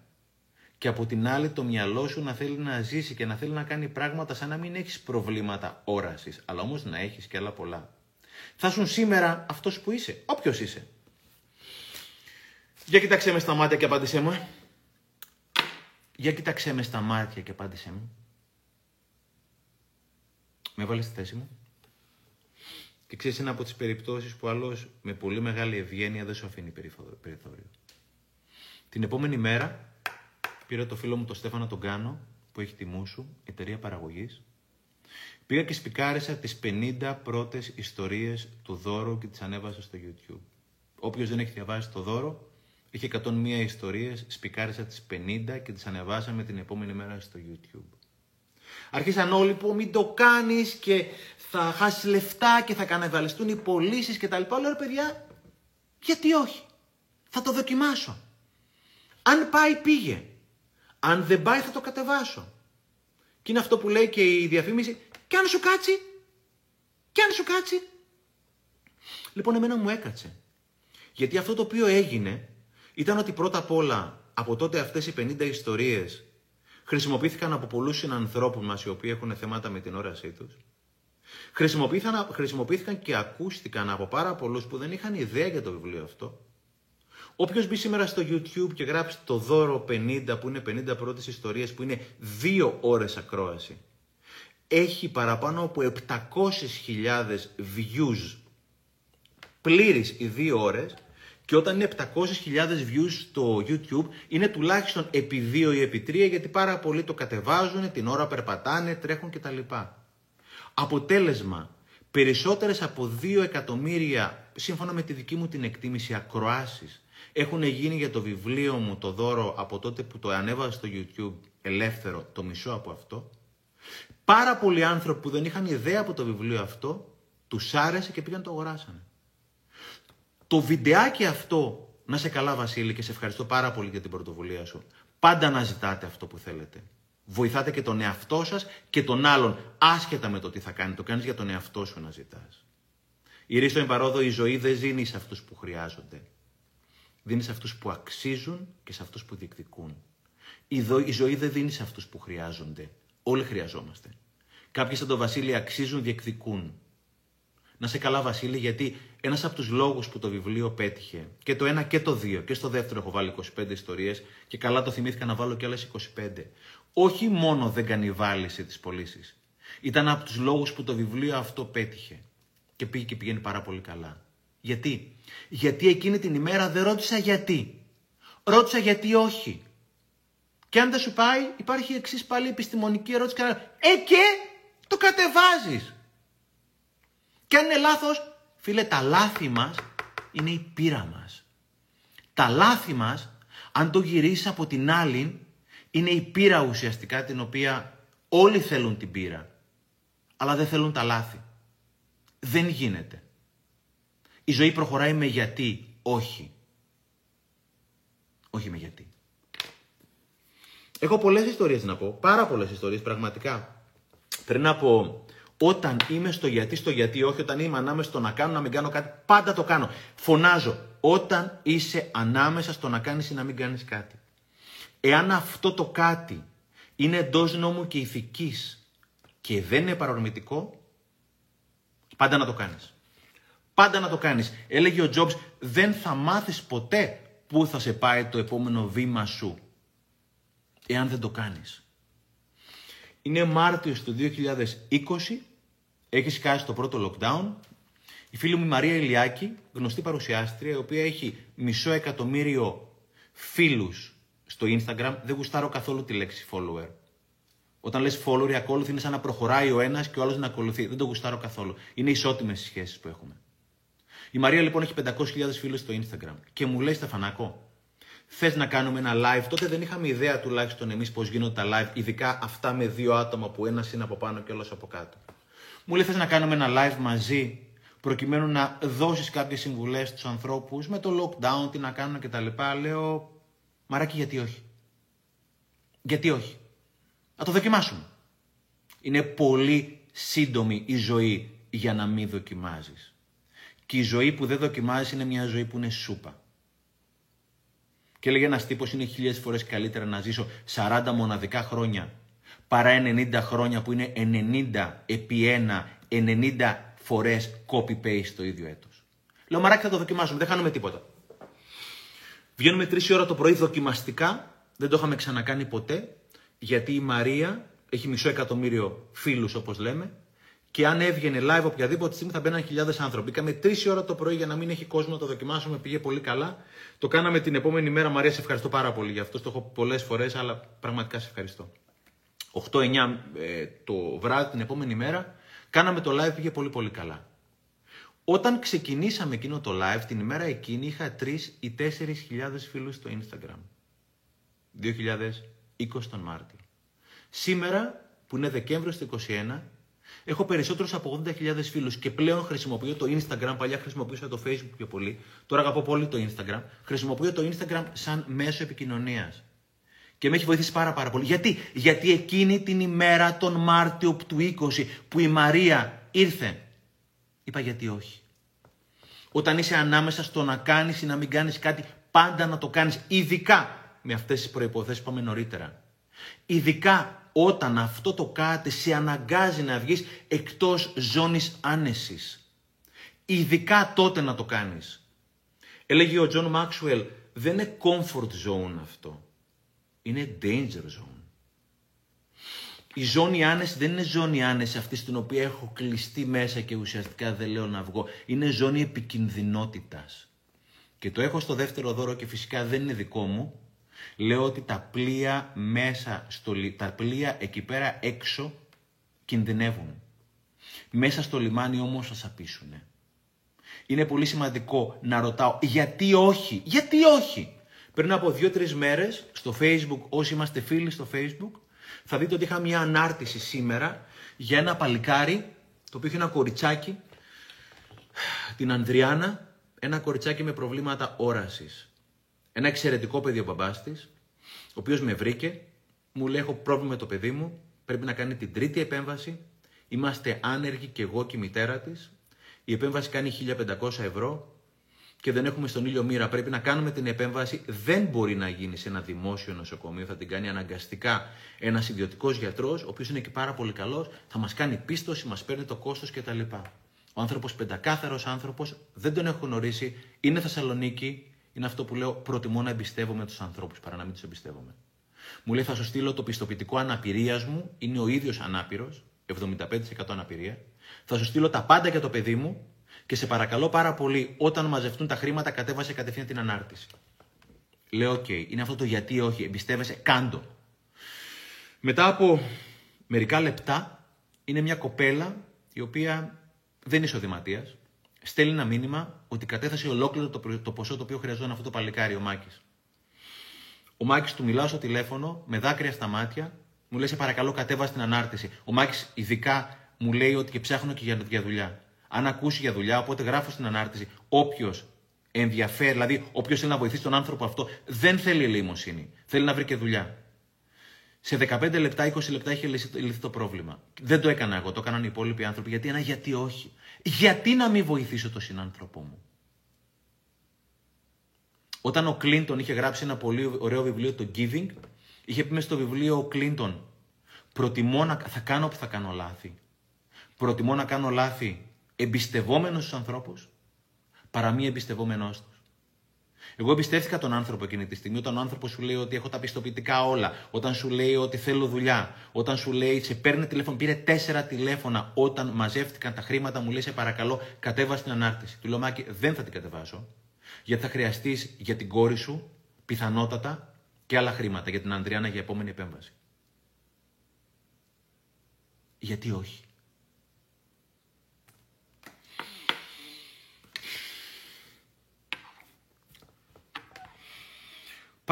και από την άλλη το μυαλό σου να θέλει να ζήσει και να θέλει να κάνει πράγματα σαν να μην έχεις προβλήματα όρασης, αλλά όμως να έχεις και άλλα πολλά. Θα σου σήμερα αυτός που είσαι, όποιος είσαι. Για κοιτάξε με στα μάτια και απάντησέ μου. Ε. Για κοιτάξε με στα μάτια και απάντησέ μου. Με βάλεις στη θέση μου. Και ξέρεις ένα από τις περιπτώσεις που άλλος με πολύ μεγάλη ευγένεια δεν σου αφήνει περιθώριο. Την επόμενη μέρα Πήρα το φίλο μου το Στέφανο τον Κάνο, που έχει τη Μούσου, εταιρεία παραγωγής. Πήγα και σπικάρισα τις 50 πρώτες ιστορίες του δώρου και τις ανέβασα στο YouTube. Όποιος δεν έχει διαβάσει το δώρο, είχε 101 ιστορίες, σπικάρισα τις 50 και τις ανεβάσαμε την επόμενη μέρα στο YouTube. Αρχίσαν όλοι που μην το κάνεις και θα χάσεις λεφτά και θα κανεβαλιστούν οι πωλήσεις και τα λοιπά. Λέω παιδιά, γιατί όχι; Θα το δοκιμάσω. Αν πάει πήγε. Αν δεν πάει θα το κατεβάσω. Και είναι αυτό που λέει και η διαφήμιση. Και αν σου κάτσει. Και αν σου κάτσει. Λοιπόν, εμένα μου έκατσε. Γιατί αυτό το οποίο έγινε ήταν ότι πρώτα απ' όλα από τότε αυτές οι 50 ιστορίες χρησιμοποιήθηκαν από πολλούς συνανθρώπους μας οι οποίοι έχουν θέματα με την όρασή τους. Χρησιμοποιήθηκαν, χρησιμοποιήθηκαν και ακούστηκαν από πάρα πολλούς που δεν είχαν ιδέα για το βιβλίο αυτό Όποιος μπει σήμερα στο YouTube και γράψει το δώρο 50, που είναι 50 πρώτες ιστορίες, που είναι 2 ώρες ακρόαση, έχει παραπάνω από 700.000 views πλήρης οι 2 ώρες και όταν είναι 700.000 views στο YouTube είναι τουλάχιστον επί 2 ή επί 3 γιατί πάρα πολλοί το κατεβάζουν, την ώρα περπατάνε, τρέχουν κτλ. Αποτέλεσμα, περισσότερες από 2 εκατομμύρια, σύμφωνα με τη δική μου την εκτίμηση, ακροάσεις έχουν γίνει για το βιβλίο μου το δώρο από τότε που το ανέβασα στο YouTube ελεύθερο το μισό από αυτό. Πάρα πολλοί άνθρωποι που δεν είχαν ιδέα από το βιβλίο αυτό, τους άρεσε και πήγαν το αγοράσανε. Το βιντεάκι αυτό, να σε καλά Βασίλη και σε ευχαριστώ πάρα πολύ για την πρωτοβουλία σου. Πάντα να ζητάτε αυτό που θέλετε. Βοηθάτε και τον εαυτό σας και τον άλλον, άσχετα με το τι θα κάνει. Το κάνεις για τον εαυτό σου να ζητάς. Η Ρίστο Εμπαρόδο, η ζωή δεν δίνει σε αυτούς που χρειάζονται. Δίνει σε αυτούς που αξίζουν και σε αυτούς που διεκδικούν. Η ζωή δεν δίνει σε αυτούς που χρειάζονται. Όλοι χρειαζόμαστε. Κάποιοι σαν τον Βασίλη αξίζουν, διεκδικούν. Να σε καλά, Βασίλη, γιατί ένας από τους λόγους που το βιβλίο πέτυχε, και το ένα και το δύο, και στο δεύτερο έχω βάλει 25 ιστορίες, και καλά το θυμήθηκα να βάλω και άλλες 25. Όχι μόνο δεν κανιβάλισε τι πωλήσει. Ήταν από τους λόγους που το βιβλίο αυτό πέτυχε. Και πήγε και πηγαίνει πάρα πολύ καλά. Γιατί; Γιατί εκείνη την ημέρα δεν ρώτησα γιατί. Ρώτησα γιατί όχι. Και αν δεν σου πάει, υπάρχει εξής πάλι επιστημονική ερώτηση. Ε, και το κατεβάζεις. Και αν είναι λάθος, φίλε, τα λάθη μας είναι η πείρα μας. Τα λάθη μας, αν το γυρίσεις από την άλλη, είναι η πείρα ουσιαστικά την οποία όλοι θέλουν την πείρα. Αλλά δεν θέλουν τα λάθη. Δεν γίνεται. Η ζωή προχωράει με γιατί, όχι. Όχι με γιατί. Έχω πολλές ιστορίες να πω, πάρα πολλές ιστορίες πραγματικά. Πριν από όταν είμαι στο γιατί, στο γιατί, όχι όταν είμαι ανάμεσα στο να κάνω, να μην κάνω κάτι, πάντα το κάνω. Φωνάζω. Όταν είσαι ανάμεσα στο να κάνεις ή να μην κάνεις κάτι. Εάν αυτό το κάτι είναι εντός νόμου και ηθικής και δεν είναι παρορμητικό, πάντα να το κάνεις. Πάντα να το κάνεις. Έλεγε ο Τζόμπς, δεν θα μάθεις ποτέ πού θα σε πάει το επόμενο βήμα σου, εάν δεν το κάνεις. Είναι Μάρτιος του 2020, έχεις σκάσει το πρώτο lockdown. Η φίλη μου η Μαρία Ηλιάκη, γνωστή παρουσιάστρια, η οποία έχει μισό εκατομμύριο φίλους στο Instagram, δεν γουστάρω καθόλου τη λέξη follower. Όταν λες follower, η ακόλουθη είναι σαν να προχωράει ο ένας και ο άλλος να ακολουθεί. Δεν το γουστάρω καθόλου. Είναι ισότιμες οι σχέσεις που έχουμε. Η Μαρία λοιπόν έχει 500.000 φίλους στο Instagram και μου λέει Στεφανάκο, θες να κάνουμε ένα live; Τότε δεν είχαμε ιδέα τουλάχιστον εμείς πώς γίνονται τα live, ειδικά αυτά με δύο άτομα που ένα είναι από πάνω και όλος από κάτω. Μου λέει θες να κάνουμε ένα live μαζί, προκειμένου να δώσεις κάποιες συμβουλές στους ανθρώπους με το lockdown, τι να κάνουν κτλ. Λέω, Μαράκι, γιατί όχι; Γιατί όχι; Να το δοκιμάσουμε. Είναι πολύ σύντομη η ζωή για να μην δοκιμάζεις. Και η ζωή που δεν δοκιμάζεις είναι μια ζωή που είναι σούπα. Και έλεγε ένας τύπος είναι χίλιες φορές καλύτερα να ζήσω 40 μοναδικά χρόνια παρά 90 χρόνια που είναι 90 επί 1, 90 φορές copy-paste το ίδιο έτος. Λέω μαράκι θα το δοκιμάσουμε, δεν χάνουμε τίποτα. Βγαίνουμε 3 ώρα το πρωί δοκιμαστικά, δεν το είχαμε ξανακάνει ποτέ, γιατί η Μαρία έχει μισό εκατομμύριο φίλους όπως λέμε, και αν έβγαινε live οποιαδήποτε στιγμή θα μπαίναν χιλιάδες άνθρωποι. Μπήκαμε τρεις ώρα το πρωί για να μην έχει κόσμο να το δοκιμάσουμε. Πήγε πολύ καλά. Το κάναμε την επόμενη μέρα. Μαρία, σε ευχαριστώ πάρα πολύ για αυτό. Το έχω πολλές φορές, αλλά πραγματικά σε ευχαριστώ. 8-9 ε, το βράδυ την επόμενη μέρα κάναμε το live. Πήγε πολύ πολύ καλά. Όταν ξεκινήσαμε εκείνο το live, την ημέρα εκείνη είχα 3 ή 4 χιλιάδες φίλους στο Instagram. 2020 τον Μάρτιο. Σήμερα, που είναι Δεκέμβριος του 2021, Έχω περισσότερους από 80.000 φίλους και πλέον χρησιμοποιώ το Instagram. Παλιά χρησιμοποιούσα το Facebook πιο πολύ. Τώρα αγαπώ πολύ το Instagram. Χρησιμοποιώ το Instagram σαν μέσο επικοινωνίας. Και με έχει βοηθήσει πάρα, πάρα πολύ. Γιατί; Γιατί εκείνη την ημέρα, τον Μάρτιο του 20, που η Μαρία ήρθε, είπα γιατί όχι. Όταν είσαι ανάμεσα στο να κάνεις ή να μην κάνεις κάτι, πάντα να το κάνεις. Ειδικά με αυτές τις προϋποθέσεις που είπαμε νωρίτερα. Ειδικά όταν αυτό το κάτι σε αναγκάζει να βγεις εκτός ζώνης άνεσης. Ειδικά τότε να το κάνεις. Έλεγε ο Τζον Μάξουελ, δεν είναι comfort zone αυτό. Είναι danger zone. Η ζώνη άνεσης δεν είναι ζώνη άνεσης αυτή στην οποία έχω κλειστεί μέσα και ουσιαστικά δεν λέω να βγω. Είναι ζώνη επικινδυνότητας. Και το έχω στο δεύτερο δώρο και φυσικά δεν είναι δικό μου. Λέω ότι τα πλοία μέσα στο τα πλοία εκεί πέρα έξω κινδυνεύουν. Μέσα στο λιμάνι όμως θα σαπίσουν. Είναι πολύ σημαντικό να ρωτάω γιατί όχι, γιατί όχι. Πριν από δύο-τρεις μέρες στο facebook, όσοι είμαστε φίλοι στο facebook, θα δείτε ότι είχα μια ανάρτηση σήμερα για ένα παλικάρι, το οποίο είχε ένα κοριτσάκι, την Ανδριάνα, ένα κοριτσάκι με προβλήματα όρασης. Ένα εξαιρετικό παιδί ο μπαμπάς της, ο οποίος με βρήκε, μου λέει: Έχω πρόβλημα με το παιδί μου, πρέπει να κάνει την τρίτη επέμβαση. Είμαστε άνεργοι και εγώ και η μητέρα της. Η επέμβαση κάνει 1500 ευρώ και δεν έχουμε στον ήλιο μοίρα. Πρέπει να κάνουμε την επέμβαση. Δεν μπορεί να γίνει σε ένα δημόσιο νοσοκομείο. Θα την κάνει αναγκαστικά ένας ιδιωτικός γιατρός, ο οποίος είναι και πάρα πολύ καλός. Θα μας κάνει πίστοση, μας παίρνει το κόστος κτλ. Ο άνθρωπος, πεντακάθαρος άνθρωπος, δεν τον έχω γνωρίσει. Είναι Θεσσαλονίκη. Είναι αυτό που λέω: Προτιμώ να εμπιστεύομαι τους ανθρώπους παρά να μην τους εμπιστεύομαι. Μου λέει: Θα σου στείλω το πιστοποιητικό αναπηρίας μου. Είναι ο ίδιος ανάπηρος, 75% αναπηρία. Θα σου στείλω τα πάντα για το παιδί μου και σε παρακαλώ πάρα πολύ, όταν μαζευτούν τα χρήματα, κατέβασε κατευθείαν την ανάρτηση. Λέω: Οκ, είναι αυτό το γιατί όχι, εμπιστεύεσαι, κάντο. Μετά από μερικά λεπτά, είναι μια κοπέλα η οποία δεν είναι εισοδηματία. Στέλνει ένα μήνυμα ότι κατέθεσε ολόκληρο το, το ποσό το οποίο χρειαζόταν αυτό το παλικάρι, ο Μάκης. Ο Μάκης του μιλάω στο τηλέφωνο με δάκρυα στα μάτια, μου λέει: Σε παρακαλώ, κατέβασε την ανάρτηση. Ο Μάκης ειδικά μου λέει ότι και ψάχνω και για, δουλειά. Αν ακούσει για δουλειά, οπότε γράφω στην ανάρτηση. Όποιος ενδιαφέρει, δηλαδή όποιος θέλει να βοηθήσει τον άνθρωπο αυτό, δεν θέλει ελεημοσύνη. Θέλει να βρει και δουλειά. Σε 15 λεπτά, 20 λεπτά είχε λυθεί το πρόβλημα. Δεν το έκανα εγώ, το έκαναν οι υπόλοιποι άνθρωποι. Γιατί ένα γιατί όχι. Γιατί να μην βοηθήσω τον συνάνθρωπό μου; Όταν ο Κλίντον είχε γράψει ένα πολύ ωραίο βιβλίο, το Giving, είχε πει μέσα στο βιβλίο ο Κλίντον, προτιμώ να θα κάνω που θα κάνω λάθη. Προτιμώ να κάνω λάθη εμπιστευόμενος στους ανθρώπους παρά μη εμπιστευόμενός τους. Εγώ εμπιστεύτηκα τον άνθρωπο εκείνη τη στιγμή, όταν ο άνθρωπος σου λέει ότι έχω τα πιστοποιητικά όλα, όταν σου λέει ότι θέλω δουλειά, όταν σου λέει σε παίρνει τηλέφωνο, πήρε τέσσερα τηλέφωνα όταν μαζεύτηκαν τα χρήματα, μου λέει σε παρακαλώ, κατέβα την ανάρτηση. Του λέω Μάκη, δεν θα την κατεβάσω, γιατί θα χρειαστείς για την κόρη σου πιθανότατα και άλλα χρήματα για την Ανδριάνα για επόμενη επέμβαση. Γιατί όχι.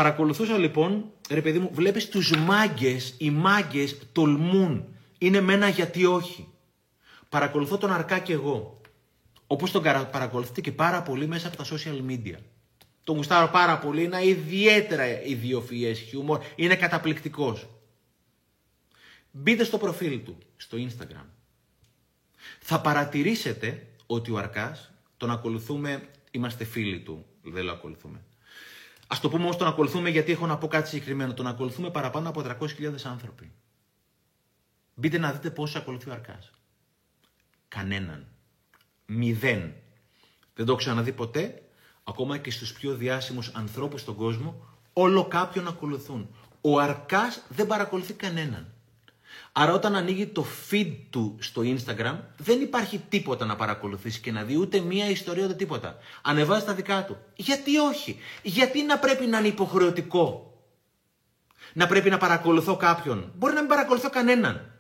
Παρακολουθούσα λοιπόν, ρε παιδί μου, βλέπεις τους μάγκες, οι μάγκες τολμούν. Είναι μένα γιατί όχι. Παρακολουθώ τον Αρκά και εγώ. Όπως τον παρακολουθείτε και πάρα πολύ μέσα από τα social media. Τον γουστάρω πάρα πολύ, είναι ιδιαίτερα ιδιοφυές χιούμορ, είναι καταπληκτικός. Μπείτε στο προφίλ του, στο Instagram. Θα παρατηρήσετε ότι ο Αρκάς, τον ακολουθούμε, είμαστε φίλοι του, δεν το ακολουθούμε. Α το πούμε όμως τον ακολουθούμε γιατί έχω να πω κάτι συγκεκριμένο. Τον ακολουθούμε παραπάνω από 300.000 άνθρωποι. Μπείτε να δείτε πόσου ακολουθεί ο Αρκάς. Κανέναν. Μηδέν. Δεν το έχω ξαναδεί ποτέ. Ακόμα και στους πιο διάσημους ανθρώπους στον κόσμο, όλο κάποιον ακολουθούν. Ο Αρκάς δεν παρακολουθεί κανέναν. Άρα όταν ανοίγει το feed του στο Instagram δεν υπάρχει τίποτα να παρακολουθήσει και να δει ούτε μία ιστορία ούτε τίποτα. Ανεβάζεις τα δικά του. Γιατί όχι; Γιατί να πρέπει να είναι υποχρεωτικό; Να πρέπει να παρακολουθώ κάποιον; Μπορεί να μην παρακολουθώ κανέναν.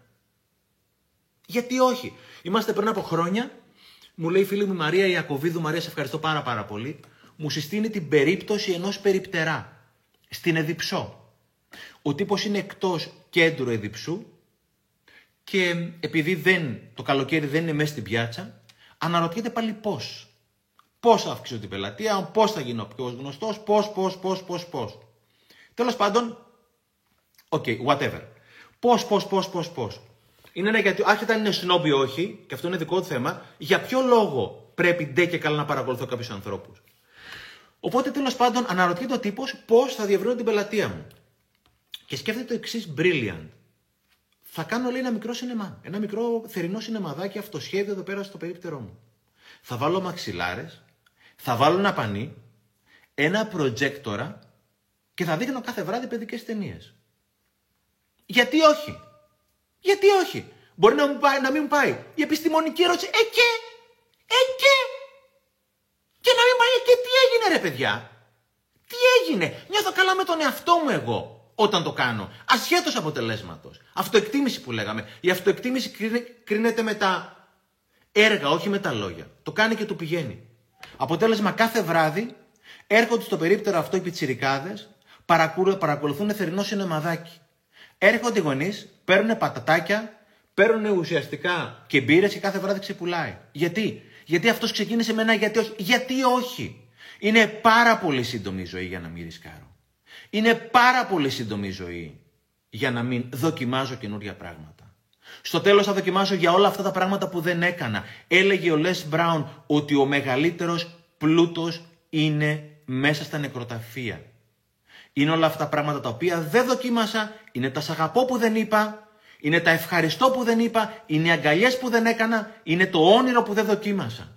Γιατί όχι; Είμαστε πριν από χρόνια. Μου λέει η φίλη μου Μαρία Ιακωβίδου, Μαρία σε ευχαριστώ πάρα πάρα πολύ. Μου συστήνει την περίπτωση ενός περιπτερά. Στην Εδιψό. Ο τύπος είναι εκτός κέντρου Εδιψού και επειδή δεν, το καλοκαίρι δεν είναι μέσα στην πιάτσα, αναρωτιέται πάλι πώς. Πώς θα αυξήσω την πελατεία, πώς θα γίνω πιο γνωστός, πώς, πώς, πώς, πώς, πώς. Τέλος πάντων, OK, okay, whatever. Πώς, πώς, πώς, πώς, πώς. Είναι ένα γιατί, άσχετα αν είναι σνομπ ή όχι, και αυτό είναι δικό του θέμα, για ποιο λόγο πρέπει ντε και καλά να παρακολουθώ κάποιους ανθρώπους. Οπότε τέλος πάντων αναρωτιέται ο τύπος πώς θα διευρύνω την πελατεία μου. Και σκέφτεται το εξής brilliant θα κάνω λέει ένα μικρό σινεμά. Ένα μικρό θερινό σινεμαδάκι αυτοσχέδιο εδώ πέρα στο περίπτερό μου. Θα βάλω μαξιλάρες, θα βάλω ένα πανί, ένα προτζέκτορα και θα δείχνω κάθε βράδυ παιδικές ταινίες. Γιατί όχι; Γιατί όχι; Μπορεί να, μου πάει, να μην μου πάει. Η επιστημονική ερώτηση, ε και, ε και. Και να μην πάει, ε, και τι έγινε ρε παιδιά; Τι έγινε; Νιώθω καλά με τον εαυτό μου εγώ όταν το κάνω. Ασχέτως αποτελέσματος. Αυτοεκτίμηση που λέγαμε. Η αυτοεκτίμηση κρίνεται με τα έργα, όχι με τα λόγια. Το κάνει και το πηγαίνει. Αποτέλεσμα κάθε βράδυ έρχονται στο περίπτερο αυτό οι πιτσιρικάδες, παρακολουθούν θερινό σινεμαδάκι. Έρχονται οι γονείς, παίρνουν πατατάκια, παίρνουν ουσιαστικά και μπύρες και κάθε βράδυ ξεπουλάει. Γιατί; Γιατί αυτός ξεκίνησε με ένα γιατί όχι. Γιατί όχι; Είναι πάρα πολύ σύντομη η ζωή για να μην ρισκάρω. Είναι πάρα πολύ σύντομη η ζωή για να μην δοκιμάζω καινούργια πράγματα. Στο τέλος θα δοκιμάσω για όλα αυτά τα πράγματα που δεν έκανα. Έλεγε ο Λες Μπράουν ότι ο μεγαλύτερος πλούτος είναι μέσα στα νεκροταφεία. Είναι όλα αυτά τα πράγματα τα οποία δεν δοκίμασα, είναι τα σαγαπώ που δεν είπα, είναι τα ευχαριστώ που δεν είπα, είναι οι αγκαλιές που δεν έκανα, είναι το όνειρο που δεν δοκίμασα.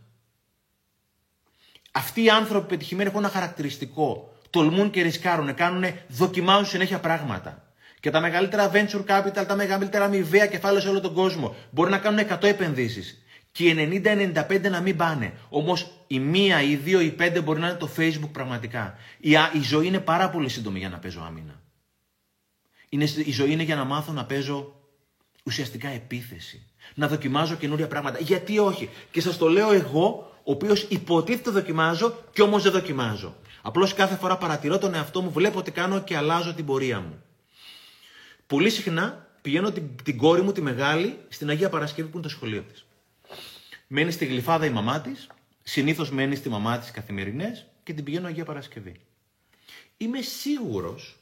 Αυτοί οι άνθρωποι πετυχημένοι έχουν ένα χαρακτηριστικό. Τολμούν και ρισκάρουν, κάνουν, δοκιμάζουν συνέχεια πράγματα. Και τα μεγαλύτερα venture capital, τα μεγαλύτερα αμοιβαία κεφάλαια σε όλο τον κόσμο μπορεί να κάνουν 100 επενδύσεις. Και οι 90-95 να μην πάνε. Όμως η μία, η δύο, η πέντε μπορεί να είναι το Facebook πραγματικά. Η, η ζωή είναι πάρα πολύ σύντομη για να παίζω άμυνα. Είναι, η ζωή είναι για να μάθω να παίζω ουσιαστικά επίθεση. Να δοκιμάζω καινούρια πράγματα. Γιατί όχι. Και σας το λέω εγώ, ο οποίος υποτίθεται δοκιμάζω και όμως δεν δοκιμάζω. Απλώς κάθε φορά παρατηρώ τον εαυτό μου, βλέπω τι κάνω και αλλάζω την πορεία μου. Πολύ συχνά πηγαίνω την, την κόρη μου, τη μεγάλη, στην Αγία Παρασκευή που είναι το σχολείο της. Μένει στη γλυφάδα η μαμά της, συνήθως μένει στη μαμά της καθημερινές και την πηγαίνω Αγία Παρασκευή. Είμαι σίγουρος,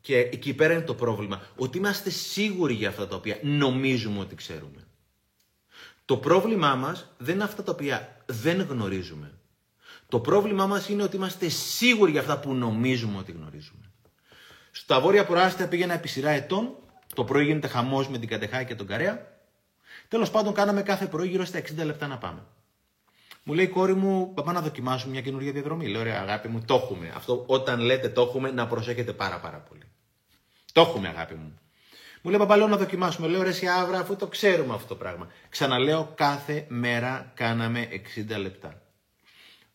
και εκεί πέρα είναι το πρόβλημα, ότι είμαστε σίγουροι για αυτά τα οποία νομίζουμε ότι ξέρουμε. Το πρόβλημά μας δεν είναι αυτά τα οποία δεν γνωρίζουμε. Το πρόβλημά μας είναι ότι είμαστε σίγουροι για αυτά που νομίζουμε ότι γνωρίζουμε. Στα βόρεια προάστια πήγαινα επί σειρά ετών. Το πρωί γίνεται χαμός με την Κατεχάκη και τον Καρέα. Τέλος πάντων, κάναμε κάθε πρωί γύρω στα 60 λεπτά να πάμε. Μου λέει η κόρη μου, παπά να δοκιμάσουμε μια καινούργια διαδρομή. Λέω, ωραία, αγάπη μου, το έχουμε. Αυτό όταν λέτε το έχουμε, να προσέχετε πάρα πάρα πολύ. Το έχουμε, αγάπη μου. Μου λέει, παπά, λέω να δοκιμάσουμε. Λέω, ρε, άβρα, αφού το ξέρουμε αυτό το πράγμα. Ξαναλέω, κάθε μέρα κάναμε 60 λεπτά.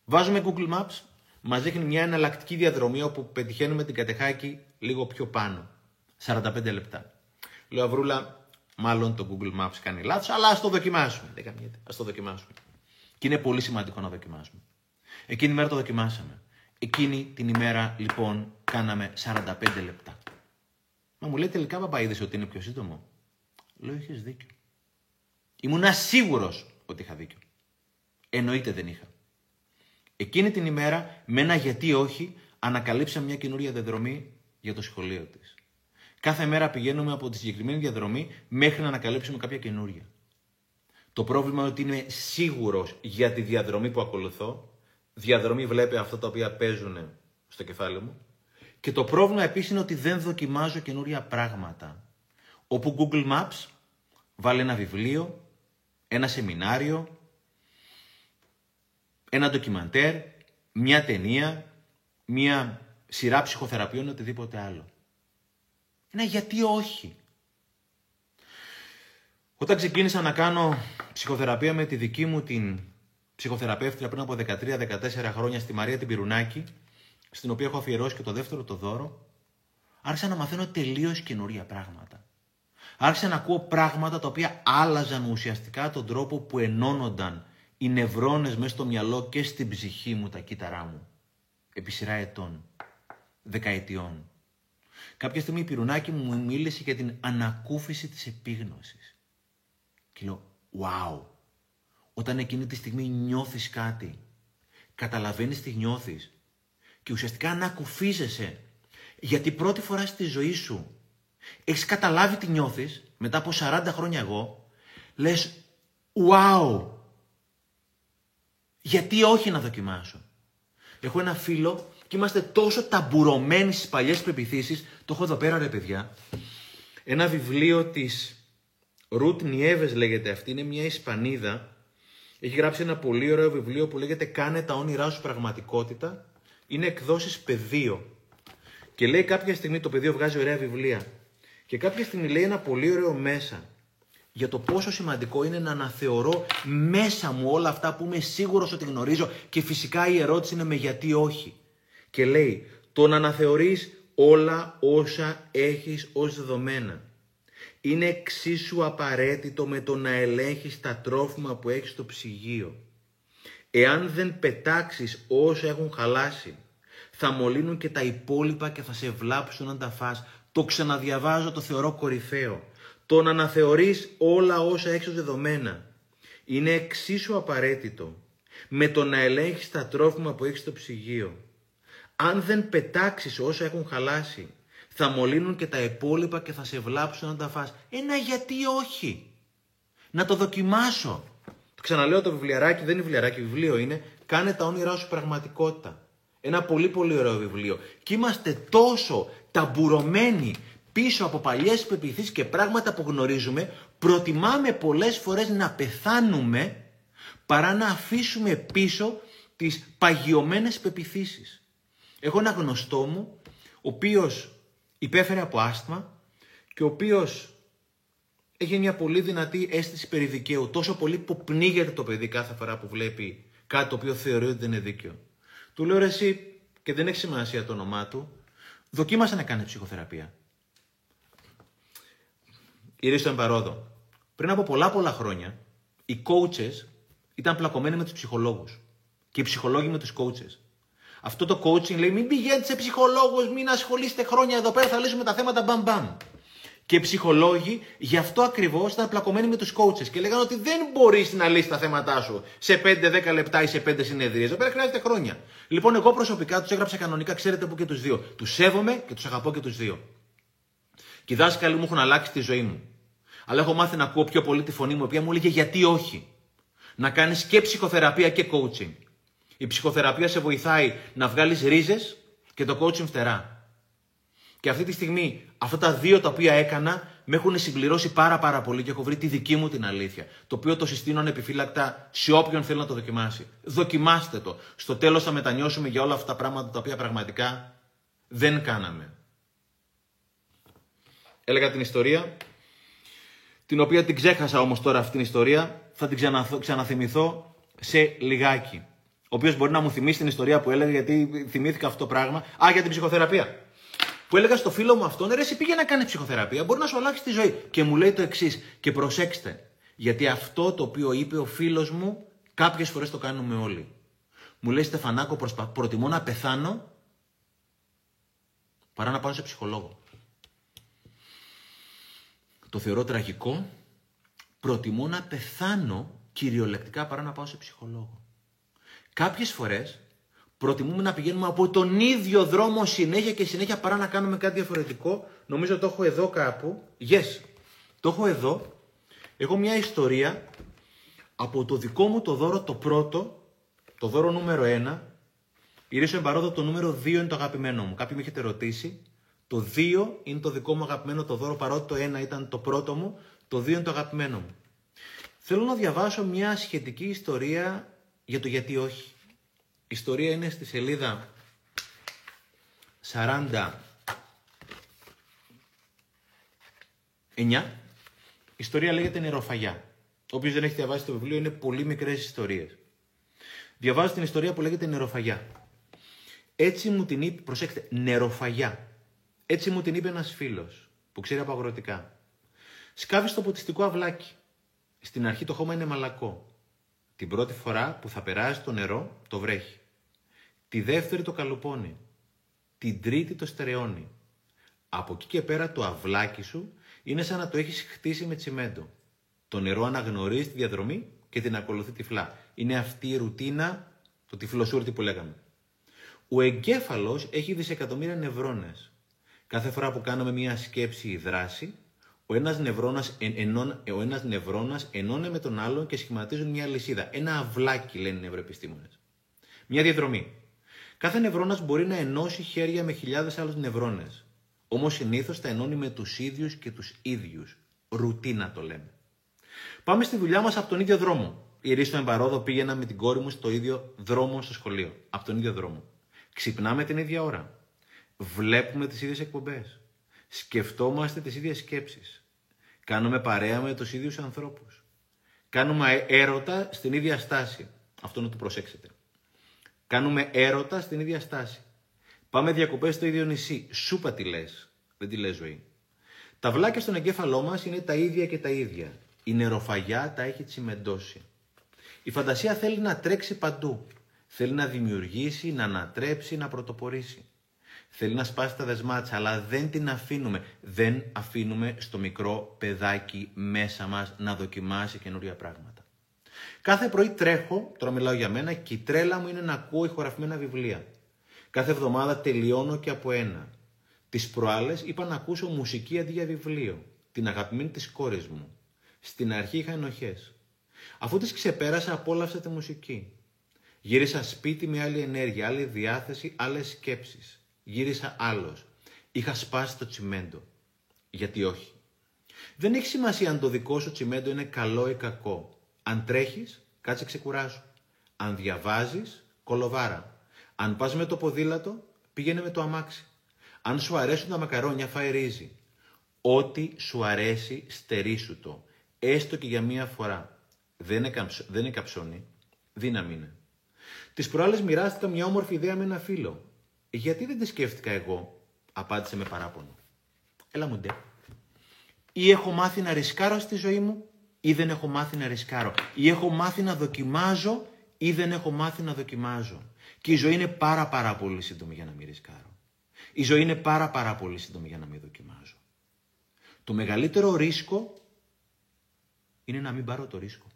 Βάζουμε Google Maps, μας δείχνει μια εναλλακτική διαδρομή όπου πετυχαίνουμε την Κατεχάκη λίγο πιο πάνω. 45 λεπτά. Λέω Αβρούλα, μάλλον το Google Maps κάνει λάθος, αλλά ας το δοκιμάσουμε. Δεν ας το δοκιμάσουμε. Και είναι πολύ σημαντικό να δοκιμάσουμε. Εκείνη η μέρα το δοκιμάσαμε. Εκείνη την ημέρα λοιπόν κάναμε 45 λεπτά. Μα μου λέει τελικά παπαίδε ότι είναι πιο σύντομο. Λέω είχες δίκιο. Ήμουν σίγουρος ότι είχα δίκιο. Εννοείται δεν είχα. Εκείνη την ημέρα, με ένα γιατί όχι, ανακαλύψαμε μια καινούρια διαδρομή για το σχολείο της. Κάθε μέρα πηγαίνουμε από τη συγκεκριμένη διαδρομή μέχρι να ανακαλύψουμε κάποια καινούρια. Το πρόβλημα είναι ότι είμαι σίγουρος για τη διαδρομή που ακολουθώ. Διαδρομή βλέπει αυτά τα οποία παίζουν στο κεφάλι μου. Και το πρόβλημα επίσης είναι ότι δεν δοκιμάζω καινούρια πράγματα. Όπου Google Maps βάλει ένα βιβλίο, ένα σεμινάριο, ένα ντοκιμαντέρ, μια ταινία, μια σειρά ψυχοθεραπείων ή οτιδήποτε άλλο. Είναι γιατί όχι. Όταν ξεκίνησα να κάνω ψυχοθεραπεία με τη δική μου την ψυχοθεραπεύτρια πριν από 13-14 χρόνια στη Μαρία την Πυρουνάκη, στην οποία έχω αφιερώσει και το δεύτερο το δώρο, άρχισα να μαθαίνω τελείως καινούρια πράγματα. Άρχισα να ακούω πράγματα τα οποία άλλαζαν ουσιαστικά τον τρόπο που ενώνονταν οι νευρώνες μέσα στο μυαλό και στην ψυχή μου, τα κύτταρά μου. Επί σειρά ετών δεκαετιών. Κάποια στιγμή η Πυρουνάκη μου μίλησε για την ανακούφιση της επίγνωσης. Και λέω, wow, όταν εκείνη τη στιγμή νιώθεις κάτι, καταλαβαίνεις τι νιώθεις και ουσιαστικά ανακουφίζεσαι γιατί πρώτη φορά στη ζωή σου έχεις καταλάβει τι νιώθεις μετά από 40 χρόνια εγώ, λες, wow, γιατί όχι να δοκιμάσω; Έχω ένα φίλο και είμαστε τόσο ταμπουρωμένοι στις παλιές πεπιθήσεις. Το έχω εδώ πέρα, ρε παιδιά. Ένα βιβλίο της Ρουτ Νιέβες λέγεται αυτή. Είναι μια Ισπανίδα. Έχει γράψει ένα πολύ ωραίο βιβλίο που λέγεται Κάνε τα όνειρά σου πραγματικότητα. Είναι εκδόσεις πεδίο. Και λέει κάποια στιγμή το πεδίο βγάζει ωραία βιβλία. Και κάποια στιγμή λέει ένα πολύ ωραίο μέσα για το πόσο σημαντικό είναι να αναθεωρώ μέσα μου όλα αυτά που είμαι σίγουρος ότι γνωρίζω και φυσικά η ερώτηση είναι με γιατί όχι και λέει το να αναθεωρείς όλα όσα έχεις ως δεδομένα. Είναι εξίσου απαραίτητο με το να ελέγχεις τα τρόφιμα που έχεις στο ψυγείο. Εάν δεν πετάξεις όσα έχουν χαλάσει, θα μολύνουν και τα υπόλοιπα και θα σε βλάψουν αν τα φας. Το ξαναδιαβάζω, το θεωρώ κορυφαίο. Το να αναθεωρείς όλα όσα έχεις ως δεδομένα. Είναι εξίσου απαραίτητο με το να ελέγχεις τα τρόφιμα που έχεις στο ψυγείο. Αν δεν πετάξεις όσα έχουν χαλάσει, θα μολύνουν και τα υπόλοιπα και θα σε βλάψουν να τα φας. Ένα γιατί όχι; Να το δοκιμάσω. Το ξαναλέω το βιβλιαράκι, δεν είναι βιβλιαράκι, βιβλίο είναι. Κάνε τα όνειρά σου πραγματικότητα. Ένα πολύ πολύ ωραίο βιβλίο. Και είμαστε τόσο ταμπουρωμένοι πίσω από παλιές πεπιθήσεις και πράγματα που γνωρίζουμε, προτιμάμε πολλές φορές να πεθάνουμε παρά να αφήσουμε πίσω τις παγιωμένες πεπιθήσεις. Έχω ένα γνωστό μου, ο οποίος υπέφερε από άσθμα και ο οποίος έχει μια πολύ δυνατή αίσθηση περί δικαίου, τόσο πολύ που πνίγεται το παιδί κάθε φορά που βλέπει κάτι το οποίο θεωρεί ότι δεν είναι δίκαιο. Του λέω εσύ και δεν έχει σημασία το όνομά του, δοκίμασε να κάνει ψυχοθεραπεία. Ήρθε παρόδο. Πριν από πολλά πολλά χρόνια, οι coaches ήταν πλακωμένοι με τους ψυχολόγους και οι ψυχολόγοι με τους coaches. Αυτό το coaching λέει μην πηγαίνετε σε ψυχολόγους, μην ασχολείστε χρόνια εδώ πέρα, θα λύσουμε τα θέματα μπαμ μπαμ. Και οι ψυχολόγοι γι' αυτό ακριβώς ήταν πλακωμένοι με τους coaches και λέγανε ότι δεν μπορείς να λύσεις τα θέματα σου σε 5-10 λεπτά ή σε 5 συνεδρίες. Εδώ πέρα χρειάζεται χρόνια. Λοιπόν, εγώ προσωπικά τους έγραψα κανονικά, ξέρετε που και τους δύο. Τους σέβομαι και τους αγαπώ και τους δύο. Και οι δάσκαλοι μου έχουν αλλάξει τη ζωή μου. Αλλά έχω μάθει να ακούω πιο πολύ τη φωνή μου, η οποία μου έλεγε γιατί όχι. Να κάνεις και ψυχοθεραπεία και coaching. Η ψυχοθεραπεία σε βοηθάει να βγάλεις ρίζες και το coaching φτερά. Και αυτή τη στιγμή αυτά τα δύο τα οποία έκανα με έχουν συμπληρώσει πάρα πάρα πολύ και έχω βρει τη δική μου την αλήθεια. Το οποίο το συστήνω ανεπιφύλακτα σε όποιον θέλει να το δοκιμάσει. Δοκιμάστε το. Στο τέλος θα μετανιώσουμε για όλα αυτά τα πράγματα τα οποία πραγματικά δεν κάναμε. Έλεγα την ιστορία, την οποία την ξέχασα όμως τώρα αυτή την ιστορία, θα την ξαναθυμηθώ σε λιγάκι. Ο οποίος μπορεί να μου θυμίσει την ιστορία που έλεγα γιατί θυμήθηκα αυτό το πράγμα. Α, για την ψυχοθεραπεία που έλεγα στο φίλο μου αυτόν, ρε, εσύ πήγε να κάνεις ψυχοθεραπεία, μπορεί να σου αλλάξει τη ζωή. Και μου λέει το εξής, και προσέξτε, γιατί αυτό το οποίο είπε ο φίλος μου, κάποιες φορές το κάνουμε όλοι. Μου λέει Στεφανάκο, προσπα... προτιμώ να πεθάνω παρά να πάω σε ψυχολόγο. Το θεωρώ τραγικό. Προτιμώ να πεθάνω κυριολεκτικά παρά να πάω σε ψυχολόγο. Κάποιες φορές Προτιμούμε να πηγαίνουμε από τον ίδιο δρόμο συνέχεια και συνέχεια παρά να κάνουμε κάτι διαφορετικό. Νομίζω το έχω εδώ κάπου. Yes, το έχω εδώ. Έχω μια ιστορία από το δικό μου το δώρο το πρώτο, το δώρο νούμερο 1. Ηρίσιο εμπαρόδο το νούμερο 2 είναι το αγαπημένο μου. Κάποιοι με έχετε ρωτήσει. Το 2 είναι το δικό μου αγαπημένο το δώρο, παρότι το 1 ήταν το πρώτο μου, το 2 είναι το αγαπημένο μου. Θέλω να διαβάσω μια σχετική ιστορία για το γιατί όχι. Η ιστορία είναι στη σελίδα 49. Η ιστορία λέγεται Νεροφαγιά. Όποιος δεν έχει διαβάσει το βιβλίο είναι πολύ μικρές ιστορίες. Διαβάζω την ιστορία που λέγεται Νεροφαγιά. Έτσι μου την είπε, προσέξτε, νεροφαγιά. Έτσι μου την είπε ένας φίλος που ξέρει από αγροτικά. Σκάβεις στο ποτιστικό αυλάκι. Στην αρχή το χώμα είναι μαλακό. Την πρώτη φορά που θα περάσει το νερό, το βρέχει. Τη δεύτερη το καλουπώνει. Την τρίτη το στερεώνει. Από εκεί και πέρα το αυλάκι σου είναι σαν να το έχεις χτίσει με τσιμέντο. Το νερό αναγνωρίζει τη διαδρομή και την ακολουθεί τυφλά. Είναι αυτή η ρουτίνα, το τυφλοσούρτι που λέγαμε. Ο εγκέφαλος έχει δισεκατομμύρια νευρώνες. Κάθε φορά που κάνουμε μια σκέψη ή δράση, ο ένας νευρώνας, εν, ο ένας νευρώνας ενώνε με τον άλλον και σχηματίζουν μια λυσίδα. Ένα αυλάκι, λένε οι νευροεπιστήμονες. Μια διαδρομή. Κάθε νευρώνας μπορεί να ενώσει χέρια με χιλιάδες άλλους νευρώνες. Όμως συνήθως τα ενώνει με τους ίδιους και τους ίδιους. Ρουτίνα το λέμε. Πάμε στη δουλειά μας από τον ίδιο δρόμο. Η Ρίστο Εμπαρόδο πήγαινα με την κόρη μου στο ίδιο δρόμο στο σχολείο. Από τον ίδιο δρόμο. Ξυπνάμε την ίδια ώρα. Βλέπουμε τις ίδιες εκπομπές. Σκεφτόμαστε τις ίδιες σκέψεις. Κάνουμε παρέα με τους ίδιους ανθρώπους. Κάνουμε έρωτα στην ίδια στάση. Αυτό να το προσέξετε. Κάνουμε έρωτα στην ίδια στάση. Πάμε διακοπές στο ίδιο νησί. Σούπα τι λες. Δεν τη λες ζωή. Τα βλάκια στον εγκέφαλό μας είναι τα ίδια και τα ίδια. Η νεροφαγιά τα έχει τσιμεντώσει. Η φαντασία θέλει να τρέξει παντού. Θέλει να δημιουργήσει, να ανατρέψει, να πρωτοπορήσει. Θέλει να σπάσει τα δεσμά αλλά δεν την αφήνουμε. Δεν αφήνουμε στο μικρό παιδάκι μέσα μας να δοκιμάσει καινούρια πράγματα. Κάθε πρωί τρέχω, τώρα μιλάω για μένα, και η τρέλα μου είναι να ακούω ηχογραφημένα βιβλία. Κάθε εβδομάδα τελειώνω και από ένα. Τις προάλλες είπα να ακούσω μουσική αντί για βιβλίο. Την αγαπημένη της κόρης μου. Στην αρχή είχα ενοχές. Αφού τις ξεπέρασα, απόλαυσα τη μουσική. Γύρισα σπίτι με άλλη ενέργεια, άλλη διάθεση, άλλες σκέψεις. Γύρισα άλλος. Είχα σπάσει το τσιμέντο. Γιατί όχι; Δεν έχει σημασία αν το δικό σου τσιμέντο είναι καλό ή κακό. Αν τρέχεις, κάτσε ξεκουράσου. Αν διαβάζεις, κολοβάρα. Αν πας με το ποδήλατο, πήγαινε με το αμάξι. Αν σου αρέσουν τα μακαρόνια, φάει ρύζι. Ό,τι σου αρέσει, στερήσου το. Έστω και για μία φορά. Δεν είναι, καψ... δεν είναι καψόνι. Δύναμη είναι. Τις προάλλες μοιράστηκα μια όμορφη ιδέα με ένα φίλο. Γιατί δεν τη σκέφτηκα εγώ, απάντησε με παράπονο. Έλα μου ντε. Ή έχω μάθει να ρισκάρω στη ζωή μου, ή δεν έχω μάθει να ρισκάρω. Ή έχω μάθει να δοκιμάζω, ή δεν έχω μάθει να δοκιμάζω. Και η ζωή είναι πάρα πάρα πολύ σύντομη για να μην ρισκάρω. Η ζωή είναι πάρα πάρα πολύ σύντομη για να μην δοκιμάζω. Το μεγαλύτερο ρίσκο είναι να μην πάρω το ρίσκο.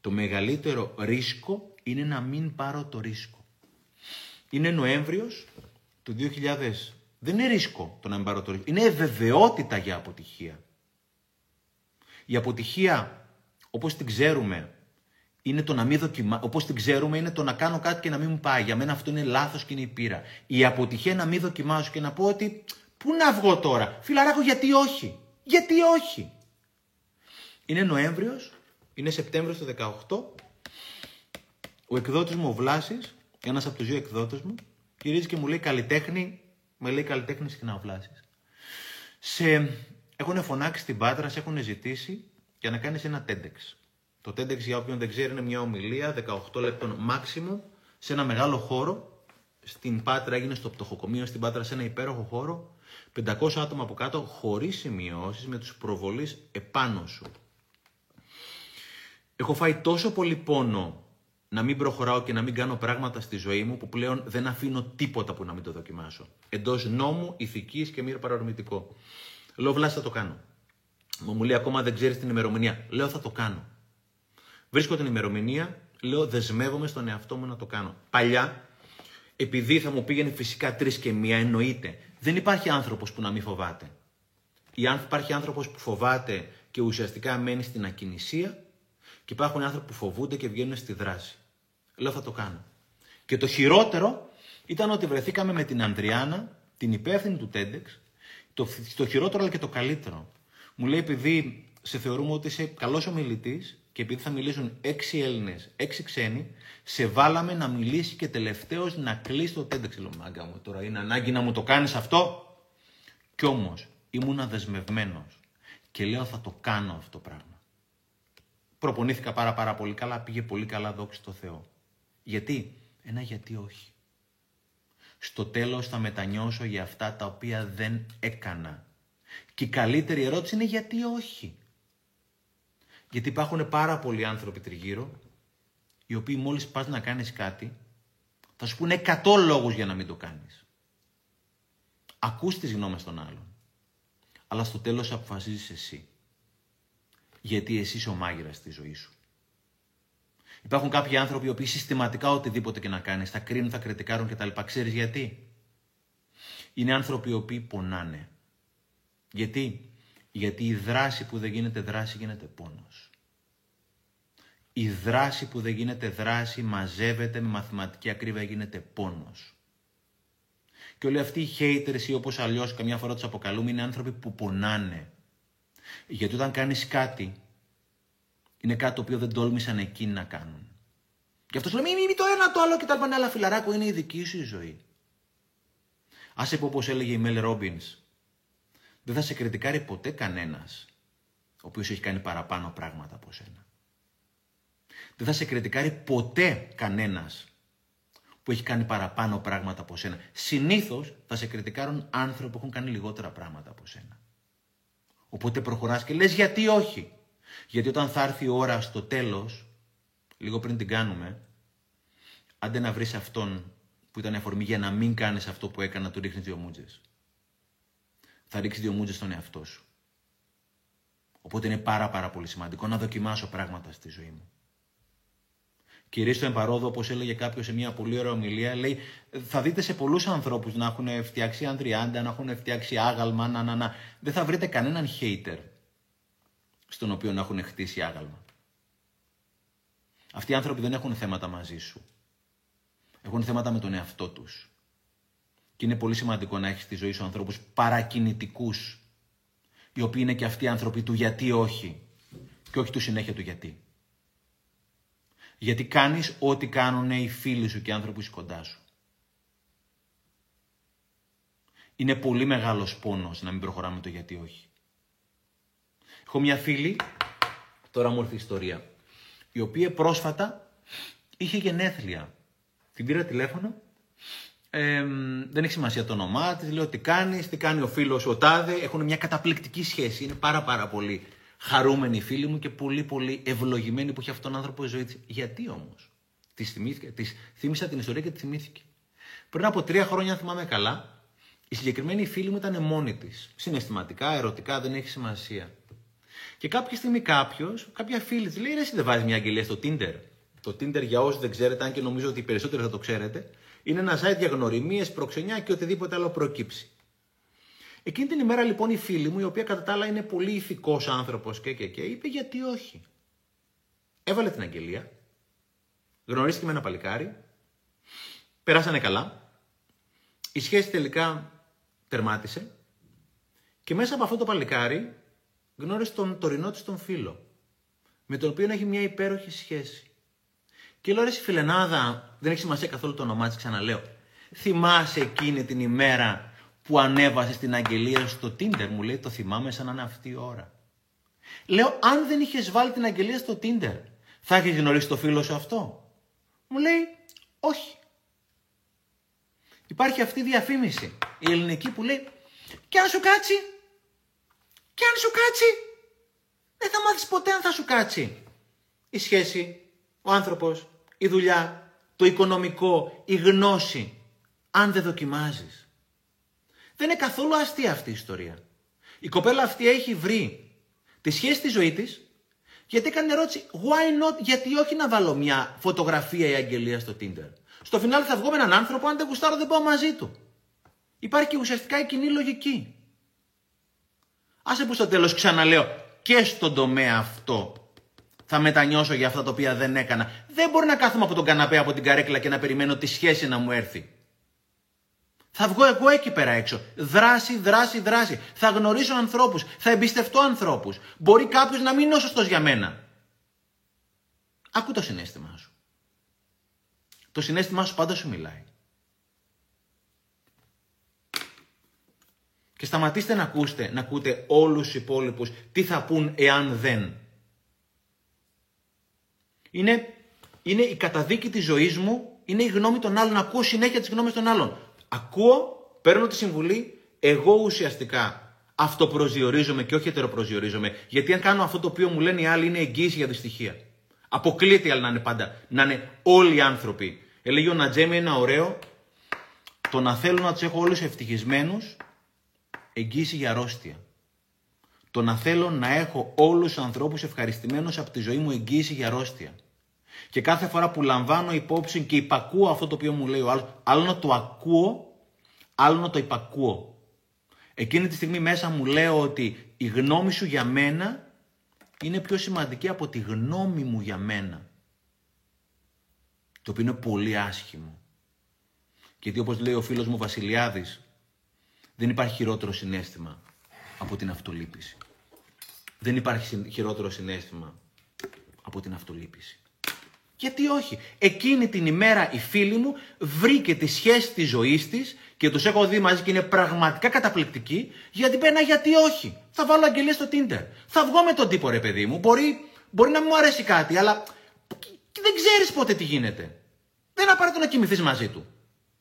Το μεγαλύτερο ρίσκο είναι να μην πάρω το ρίσκο. Είναι Νοέμβριος του 2000. Δεν είναι ρίσκο το να μην πάρω το ρίσκο. Είναι βεβαιότητα για αποτυχία. Η αποτυχία, όπως την ξέρουμε, είναι το να μην δοκιμάσω. Όπως την ξέρουμε, είναι το να κάνω κάτι και να μην μου πάει. Για μένα αυτό είναι λάθος και είναι η πείρα. Η αποτυχία να μην δοκιμάσω και να πω ότι πού να βγω τώρα. Φιλαράκο, γιατί όχι. Γιατί όχι. Είναι Νοέμβριος, είναι Σεπτέμβριος του 18 ο εκδότης μου, ο Βλάσης, ένας από τους δύο εκδότες μου, γυρίζει και μου λέει καλλιτέχνη, με λέει καλλιτέχνη συχνά ο Βλάση. Σε έχουν φωνάξει στην Πάτρα, σε έχουν ζητήσει για να κάνεις ένα TEDx. Το TEDx, για όποιον δεν ξέρει, είναι μια ομιλία 18 λεπτών maximum σε ένα μεγάλο χώρο. Στην Πάτρα έγινε στο πτωχοκομείο, στην Πάτρα σε ένα υπέροχο χώρο. 500 άτομα από κάτω, χωρίς σημειώσεις, με τους προβολείς επάνω σου. Έχω φάει τόσο πολύ πόνο να μην προχωράω και να μην κάνω πράγματα στη ζωή μου που πλέον δεν αφήνω τίποτα που να μην το δοκιμάσω. Εντός νόμου, ηθικής και μη παρορμητικό. Λέω, Βλάση, θα το κάνω. Μου λέει, ακόμα δεν ξέρεις την ημερομηνία. Λέω, θα το κάνω. Βρίσκω την ημερομηνία, λέω, δεσμεύομαι στον εαυτό μου να το κάνω. Παλιά, επειδή θα μου πήγαινε φυσικά τρεις και μία, εννοείται. Δεν υπάρχει άνθρωπος που να μην φοβάται. Υπάρχει άνθρωπος που φοβάται και ουσιαστικά μένει στην ακινησία και υπάρχουν άνθρωποι που φοβούνται και βγαίνουν στη δράση. Λέω θα το κάνω. Και το χειρότερο ήταν ότι βρεθήκαμε με την Ανδριάνα, την υπεύθυνη του TEDx, το, το χειρότερο αλλά και το καλύτερο. Μου λέει επειδή σε θεωρούμε ότι είσαι καλός ομιλητής και επειδή θα μιλήσουν έξι Έλληνες, έξι ξένοι, σε βάλαμε να μιλήσει και τελευταίος να κλείσει το TEDx. Λέω μάγκα μου τώρα, είναι ανάγκη να μου το κάνεις αυτό. Κι όμως ήμουν δεσμευμένος και λέω θα το κάνω αυτό το πράγμα. Προπονήθηκα πάρα πάρα πολύ καλά, πήγε πολύ καλά, δόξη στο Θεό. Γιατί, ένα γιατί όχι. Στο τέλος θα μετανιώσω για αυτά τα οποία δεν έκανα. Και η καλύτερη ερώτηση είναι γιατί όχι. Γιατί υπάρχουν πάρα πολλοί άνθρωποι τριγύρω, οι οποίοι μόλις πας να κάνεις κάτι, θα σου πούνε 100 λόγους για να μην το κάνεις. Ακούς τις γνώμες των άλλων. Αλλά στο τέλος αποφασίζεις εσύ. Γιατί εσύ είσαι ο μάγειρας στη ζωή σου. Υπάρχουν κάποιοι άνθρωποι οι οποίοι συστηματικά οτιδήποτε και να κάνεις θα κρίνουν, θα κριτικάρουν κτλ. Ξέρεις γιατί; Είναι άνθρωποι οι οποίοι πονάνε. Γιατί; Γιατί η δράση που δεν γίνεται δράση γίνεται πόνος. Η δράση που δεν γίνεται δράση μαζεύεται με μαθηματική ακρίβεια γίνεται πόνος. Και όλοι αυτοί οι haters ή όπως αλλιώς καμιά φορά τους αποκαλούμε είναι άνθρωποι που πονάνε. Γιατί όταν κάνεις κάτι είναι κάτι το οποίο δεν τόλμησαν εκείνοι να κάνουν. Και αυτό λέει: Μη, μη, το ένα το άλλο και τα λοιπά. Αλλά φιλαράκο είναι η δική σου η ζωή. Α πω όπω έλεγε η Μέλ Ρόμπινς, δεν θα σε κριτικάρει ποτέ κανένας ο οποίος έχει κάνει παραπάνω πράγματα από σένα. Δεν θα σε κριτικάρει ποτέ κανένας που έχει κάνει παραπάνω πράγματα από σένα. Συνήθως θα σε κριτικάρουν άνθρωποι που έχουν κάνει λιγότερα πράγματα από σένα. Οπότε προχωράς και λες γιατί όχι. Γιατί όταν θα έρθει η ώρα στο τέλος, λίγο πριν την κάνουμε, άντε να βρεις αυτόν που ήταν η αφορμή για να μην κάνεις αυτό που έκανα, του ρίχνεις δύο μούτζες. Θα ρίξεις δύο μούτζες στον εαυτό σου. Οπότε είναι πάρα πάρα πολύ σημαντικό να δοκιμάσω πράγματα στη ζωή μου. Κυρίως στο εμπαρόδο, όπως έλεγε κάποιος σε μια πολύ ωραία ομιλία, λέει: Θα δείτε σε πολλούς ανθρώπους να έχουν φτιάξει αντριάντα, να έχουν φτιάξει άγαλμα, να, να, να. Δεν θα βρείτε κανέναν hater στον οποίο να έχουν χτίσει άγαλμα. Αυτοί οι άνθρωποι δεν έχουν θέματα μαζί σου. Έχουν θέματα με τον εαυτό τους. Και είναι πολύ σημαντικό να έχεις στη ζωή σου ανθρώπους παρακινητικούς, οι οποίοι είναι και αυτοί οι άνθρωποι του γιατί όχι, και όχι του συνέχεια του γιατί. Γιατί κάνεις ό,τι κάνουν οι φίλοι σου και οι άνθρωποι σου κοντά σου. Είναι πολύ μεγάλος πόνος να μην προχωράμε το γιατί όχι. Έχω μια φίλη, τώρα μου ήρθε η ιστορία, η οποία πρόσφατα είχε γενέθλια. Την πήρα τηλέφωνο, ε, δεν έχει σημασία το όνομά της, λέω τι κάνεις, τι κάνει ο φίλος ο Τάδε. Έχουν μια καταπληκτική σχέση. Είναι πάρα πάρα πολύ χαρούμενη η φίλη μου και πολύ πολύ ευλογημένη που έχει αυτόν τον άνθρωπο η ζωή της. Γιατί όμως; Της της θύμισα την ιστορία και τη θυμήθηκε. Πριν από τρία χρόνια, αν θυμάμαι καλά, η συγκεκριμένη φίλη μου ήταν μόνη της. Συναισθηματικά, ερωτικά, δεν έχει σημασία. Και κάποια στιγμή κάποιος, κάποια φίλη της λέει: Ρε, εσύ δεν βάζεις μια αγγελία στο Tinder. Το Tinder, για όσου δεν ξέρετε, αν και νομίζω ότι οι περισσότεροι θα το ξέρετε, είναι ένα site για γνωριμίες, προξενιά και οτιδήποτε άλλο προκύψει. Εκείνη την ημέρα λοιπόν η φίλη μου, η οποία κατά τα άλλα είναι πολύ ηθικός άνθρωπος και, και, και, είπε γιατί όχι. Έβαλε την αγγελία, γνωρίστηκε με ένα παλικάρι, περάσανε καλά, η σχέση τελικά τερμάτισε και μέσα από αυτό το παλικάρι γνώρισε τον τωρινό της τον φίλο, με τον οποίο έχει μια υπέροχη σχέση. Και λέω ρε φιλενάδα, δεν έχει σημασία καθόλου το όνομά της, ξαναλέω. Θυμάσαι εκείνη την ημέρα που ανέβασε την αγγελία στο Tinder. Μου λέει το θυμάμαι σαν να είναι αυτή η ώρα. Λέω αν δεν είχες βάλει την αγγελία στο Tinder θα έχεις γνωρίσει το φίλο σου αυτό. Μου λέει όχι. Υπάρχει αυτή η διαφήμιση η ελληνική που λέει και αν σου κάτσει και αν σου κάτσει δεν θα μάθεις ποτέ αν θα σου κάτσει η σχέση, ο άνθρωπος, η δουλειά, το οικονομικό, η γνώση αν δεν δοκιμάζεις. Δεν είναι καθόλου αστεία αυτή η ιστορία. Η κοπέλα αυτή έχει βρει τη σχέση στη ζωή της γιατί έκανε ερώτηση why not, γιατί όχι να βάλω μια φωτογραφία ή αγγελία στο Tinder; Στο φινάλι θα βγω με έναν άνθρωπο, αν δεν γουστάρω δεν πάω μαζί του. Υπάρχει και ουσιαστικά η κοινή λογική. Άσε που στο τέλος ξαναλέω και στον τομέα αυτό θα μετανιώσω για αυτά τα οποία δεν έκανα. Δεν μπορεί να κάθομαι από τον καναπέ από την καρέκλα και να περιμένω τη σχέση να μου έρθει. Θα βγω εγώ εκεί πέρα έξω. Δράση, δράση, δράση. Θα γνωρίσω ανθρώπους. Θα εμπιστευτώ ανθρώπους. Μπορεί κάποιος να μην είναι ο σωστός για μένα. Ακού το συνέστημά σου. Το συνέστημά σου πάντα σου μιλάει. Και σταματήστε να ακούστε, να ακούτε όλους τους υπόλοιπους τι θα πούν εάν δεν. Είναι, είναι η καταδίκη της ζωής μου, είναι η γνώμη των άλλων. Ακούω συνέχεια τις γνώμες των άλλων. Ακούω, παίρνω τη συμβουλή, εγώ ουσιαστικά αυτοπροσδιορίζομαι και όχι ετεροπροσδιορίζομαι. Γιατί αν κάνω αυτό το οποίο μου λένε οι άλλοι είναι εγγύηση για δυστυχία. Αποκλείεται οι άλλοι να είναι πάντα, να είναι όλοι οι άνθρωποι. Έλεγε ο Νατζέμι ένα ωραίο, το να θέλω να τους έχω όλους ευτυχισμένους, εγγύηση για αρρώστια. Το να θέλω να έχω όλους τους ανθρώπους ευχαριστημένους από τη ζωή μου εγγύηση για αρρώστια. Και κάθε φορά που λαμβάνω υπόψη και υπακούω αυτό το οποίο μου λέει ο άλλος, άλλο να το ακούω, άλλο να το υπακούω. Εκείνη τη στιγμή μέσα μου λέω ότι η γνώμη σου για μένα είναι πιο σημαντική από τη γνώμη μου για μένα. Το οποίο είναι πολύ άσχημο. Γιατί όπως λέει ο φίλος μου Βασιλιάδης, δεν υπάρχει χειρότερο συνέστημα από την αυτολύπηση. Δεν υπάρχει χειρότερο συνέστημα από την αυτολύπηση. Γιατί όχι; Εκείνη την ημέρα η φίλη μου βρήκε τη σχέση της ζωής της και τους έχω δει μαζί και είναι πραγματικά καταπληκτικοί γιατί πένα γιατί όχι; Θα βάλω αγγελία στο Tinder. Θα βγω με τον τύπο ρε παιδί μου. Μπορεί, μπορεί να μου αρέσει κάτι αλλά δεν ξέρεις πότε τι γίνεται. Δεν απαραίτητο να κοιμηθείς μαζί του.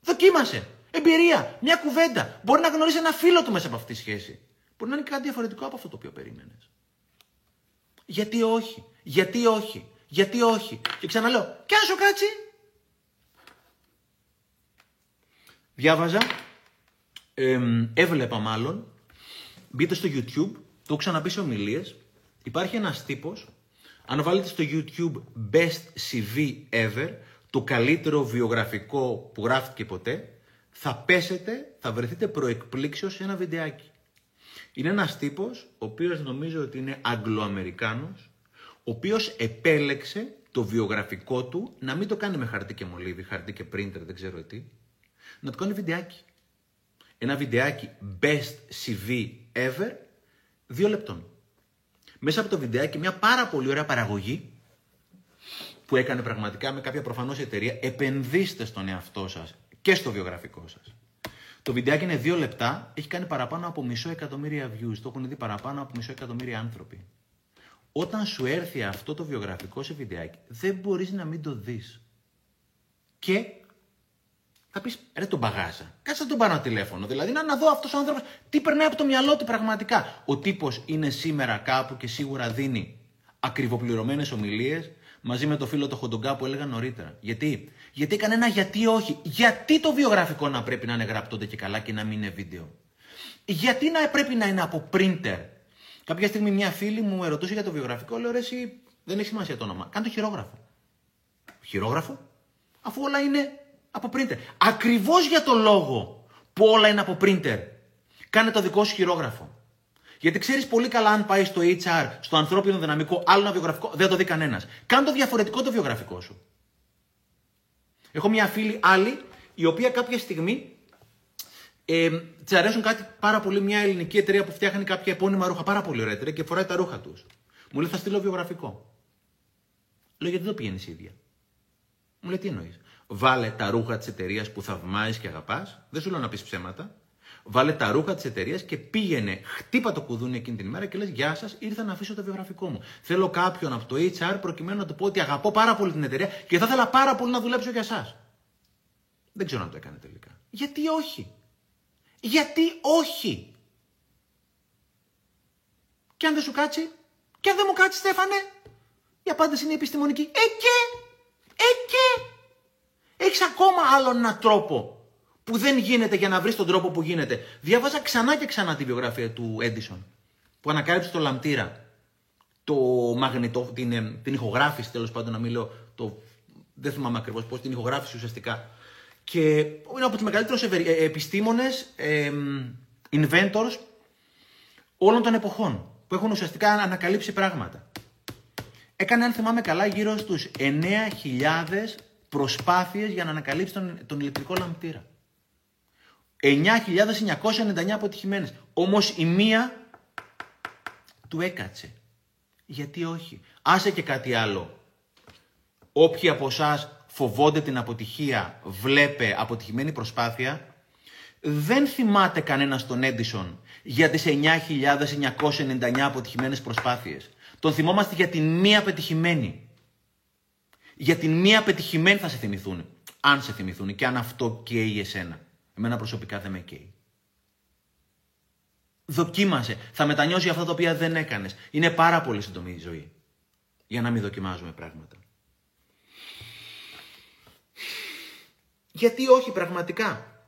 Δοκίμασε. Εμπειρία. Μια κουβέντα. Μπορεί να γνωρίσει ένα φίλο του μέσα από αυτή τη σχέση. Μπορεί να είναι κάτι διαφορετικό από αυτό το οποίο περίμενες. Γιατί όχι. Γιατί όχι. Γιατί όχι. Και ξαναλέω, και αν σου κάτσει. Διάβαζα, ε, έβλεπα μάλλον, μπείτε στο YouTube, το έχω ξαναπεί σε ομιλίες, Υπάρχει ένας τύπος, αν βάλετε στο YouTube Best CV Ever, το καλύτερο βιογραφικό που γράφτηκε ποτέ, θα πέσετε, θα βρεθείτε προεκπλήξεως σε ένα βιντεάκι. Είναι ένας τύπος, ο οποίος νομίζω ότι είναι Αγγλοαμερικάνος, ο οποίος επέλεξε το βιογραφικό του να μην το κάνει με χαρτί και μολύβι, χαρτί και printer, δεν ξέρω τι, να το κάνει βιντεάκι. Ένα βιντεάκι best CV ever, δύο λεπτών. Μέσα από το βιντεάκι μια πάρα πολύ ωραία παραγωγή που έκανε πραγματικά με κάποια προφανώς εταιρεία. Επενδύστε στον εαυτό σας και στο βιογραφικό σας. Το βιντεάκι είναι δύο λεπτά, έχει κάνει παραπάνω από μισό εκατομμύρια views. Το έχουν δει παραπάνω από μισό εκατομμύρια άνθρωποι. Όταν σου έρθει αυτό το βιογραφικό σε βιντεάκι, δεν μπορείς να μην το δεις. Και θα πεις, ρε τον παγάζα. Κάτσε να τον πάρω ένα τηλέφωνο. Δηλαδή να, να δω αυτός ο άνθρωπος τι περνάει από το μυαλό του πραγματικά. Ο τύπος είναι σήμερα κάπου και σίγουρα δίνει ακριβοπληρωμένες ομιλίες μαζί με το φίλο του Χοντογκά που έλεγα νωρίτερα. Γιατί; Γιατί έκανε ένα γιατί όχι. Γιατί το βιογραφικό να πρέπει να είναι γραπτόνται και καλά και να μην είναι βίντεο. Γιατί να πρέπει να είναι από printer. Κάποια στιγμή μια φίλη μου ερωτούσε για το βιογραφικό, λέω ρε εσύ δεν έχει σημασία το όνομα. Κάνε το χειρόγραφο. Χειρόγραφο; Αφού όλα είναι από printer. Ακριβώς για το λόγο που όλα είναι από printer. Κάνε το δικό σου χειρόγραφο. Γιατί ξέρεις πολύ καλά αν πάει στο HR, στο ανθρώπινο δυναμικό, άλλο ένα βιογραφικό, δεν το δει κανένας. Κάνε το διαφορετικό το βιογραφικό σου. Έχω μια φίλη άλλη, η οποία κάποια στιγμή ε, της αρέσουν κάτι πάρα πολύ μια ελληνική εταιρεία που φτιάχνει κάποια επώνυμα ρούχα. Πάρα πολύ ωραία εταιρεία και φοράει τα ρούχα τους. Μου λέει θα στείλω βιογραφικό. Λέω γιατί δεν το πηγαίνεις ίδια; Μου λέει τι εννοείς; Βάλε τα ρούχα της εταιρείας που θαυμάζεις και αγαπάς. Δεν σου λέω να πεις ψέματα. Βάλε τα ρούχα της εταιρείας και πήγαινε, χτύπα το κουδούνι εκείνη την ημέρα και λες: Γεια σας, ήρθα να αφήσω το βιογραφικό μου. Θέλω κάποιον από το HR προκειμένου να του πω ότι αγαπώ πάρα πολύ την εταιρεία και θα ήθελα πάρα πολύ να δουλέψω για εσά. Δεν ξέρω αν το έκανε τελικά. Γιατί όχι; Γιατί όχι; Και αν δεν σου κάτσει, και αν δεν μου κάτσει, Στέφανε, η απάντηση είναι επιστημονική. Ε και, ε και. Έχεις ακόμα άλλον έναν τρόπο που δεν γίνεται για να βρεις τον τρόπο που γίνεται. Διάβαζα ξανά και ξανά τη βιογραφία του Έντισον που ανακάλυψε το λαμπτήρα, το μαγνητό, την, ε, την ηχογράφηση τέλος πάντων, να μην λέω, το, δεν θυμάμαι ακριβώς πώς, την ηχογράφηση ουσιαστικά. Και είναι από του μεγαλύτερου ε, επιστήμονες, ε, inventors όλων των εποχών, που έχουν ουσιαστικά ανακαλύψει πράγματα. Έκανε, αν θυμάμαι καλά, γύρω στους 9.000 προσπάθειες για να ανακαλύψει τον, τον ηλεκτρικό λαμπτήρα. 9.999 αποτυχημένες. Όμως η μία του έκατσε. Γιατί όχι; Άσε και κάτι άλλο. Όποιοι από εσάς φοβόνται την αποτυχία, βλέπε αποτυχημένη προσπάθεια, δεν θυμάται κανένας τον Έντισον για τις 9.999 αποτυχημένες προσπάθειες. Τον θυμόμαστε για την μία πετυχημένη. Για την μία πετυχημένη θα σε θυμηθούν. Αν σε θυμηθούν και αν αυτό καίει εσένα. Εμένα προσωπικά δεν με καίει. Δοκίμασε. Θα μετανιώσει αυτά τα οποία δεν έκανες. Είναι πάρα πολύ σύντομη η ζωή. Για να μην δοκιμάζουμε πράγματα. Γιατί όχι πραγματικά.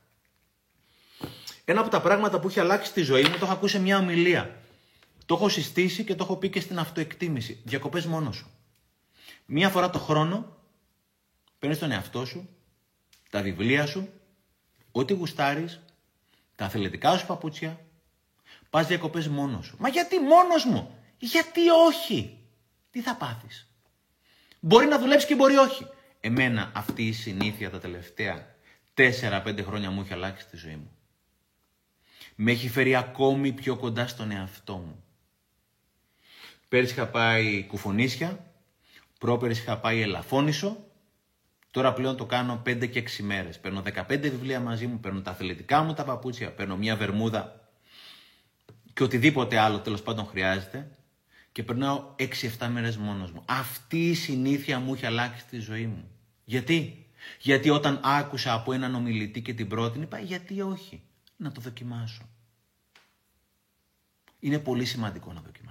Ένα από τα πράγματα που έχει αλλάξει τη ζωή μου το έχω ακούσει σε μια ομιλία. Το έχω συστήσει και το έχω πει και στην αυτοεκτίμηση. Διακοπές μόνος σου. Μία φορά το χρόνο παίρνεις τον εαυτό σου, τα βιβλία σου, ό,τι γουστάρεις, τα αθλητικά σου παπούτσια, πας διακοπές μόνος σου. Μα γιατί μόνος μου, γιατί όχι, τι θα πάθεις; Μπορεί να δουλέψεις και μπορεί όχι. Εμένα αυτή η συνήθεια τα τελευταία 4-5 χρόνια μου έχει αλλάξει τη ζωή μου. Με έχει φέρει ακόμη πιο κοντά στον εαυτό μου. Πέρυσι είχα πάει κουφονίσια, πρόπερσι είχα πάει ελαφώνησο, τώρα πλέον το κάνω 5 και 6 μέρες. Παίρνω 15 βιβλία μαζί μου, παίρνω τα αθλητικά μου τα παπούτσια, παίρνω μια βερμούδα και οτιδήποτε άλλο τέλος πάντων χρειάζεται και περνάω 6-7 μέρες μόνος μου. Αυτή η συνήθεια μου έχει αλλάξει τη ζωή μου. Γιατί; Γιατί όταν άκουσα από έναν ομιλητή και την πρότεινε, είπα γιατί όχι, να το δοκιμάσω. Είναι πολύ σημαντικό να δοκιμάσω.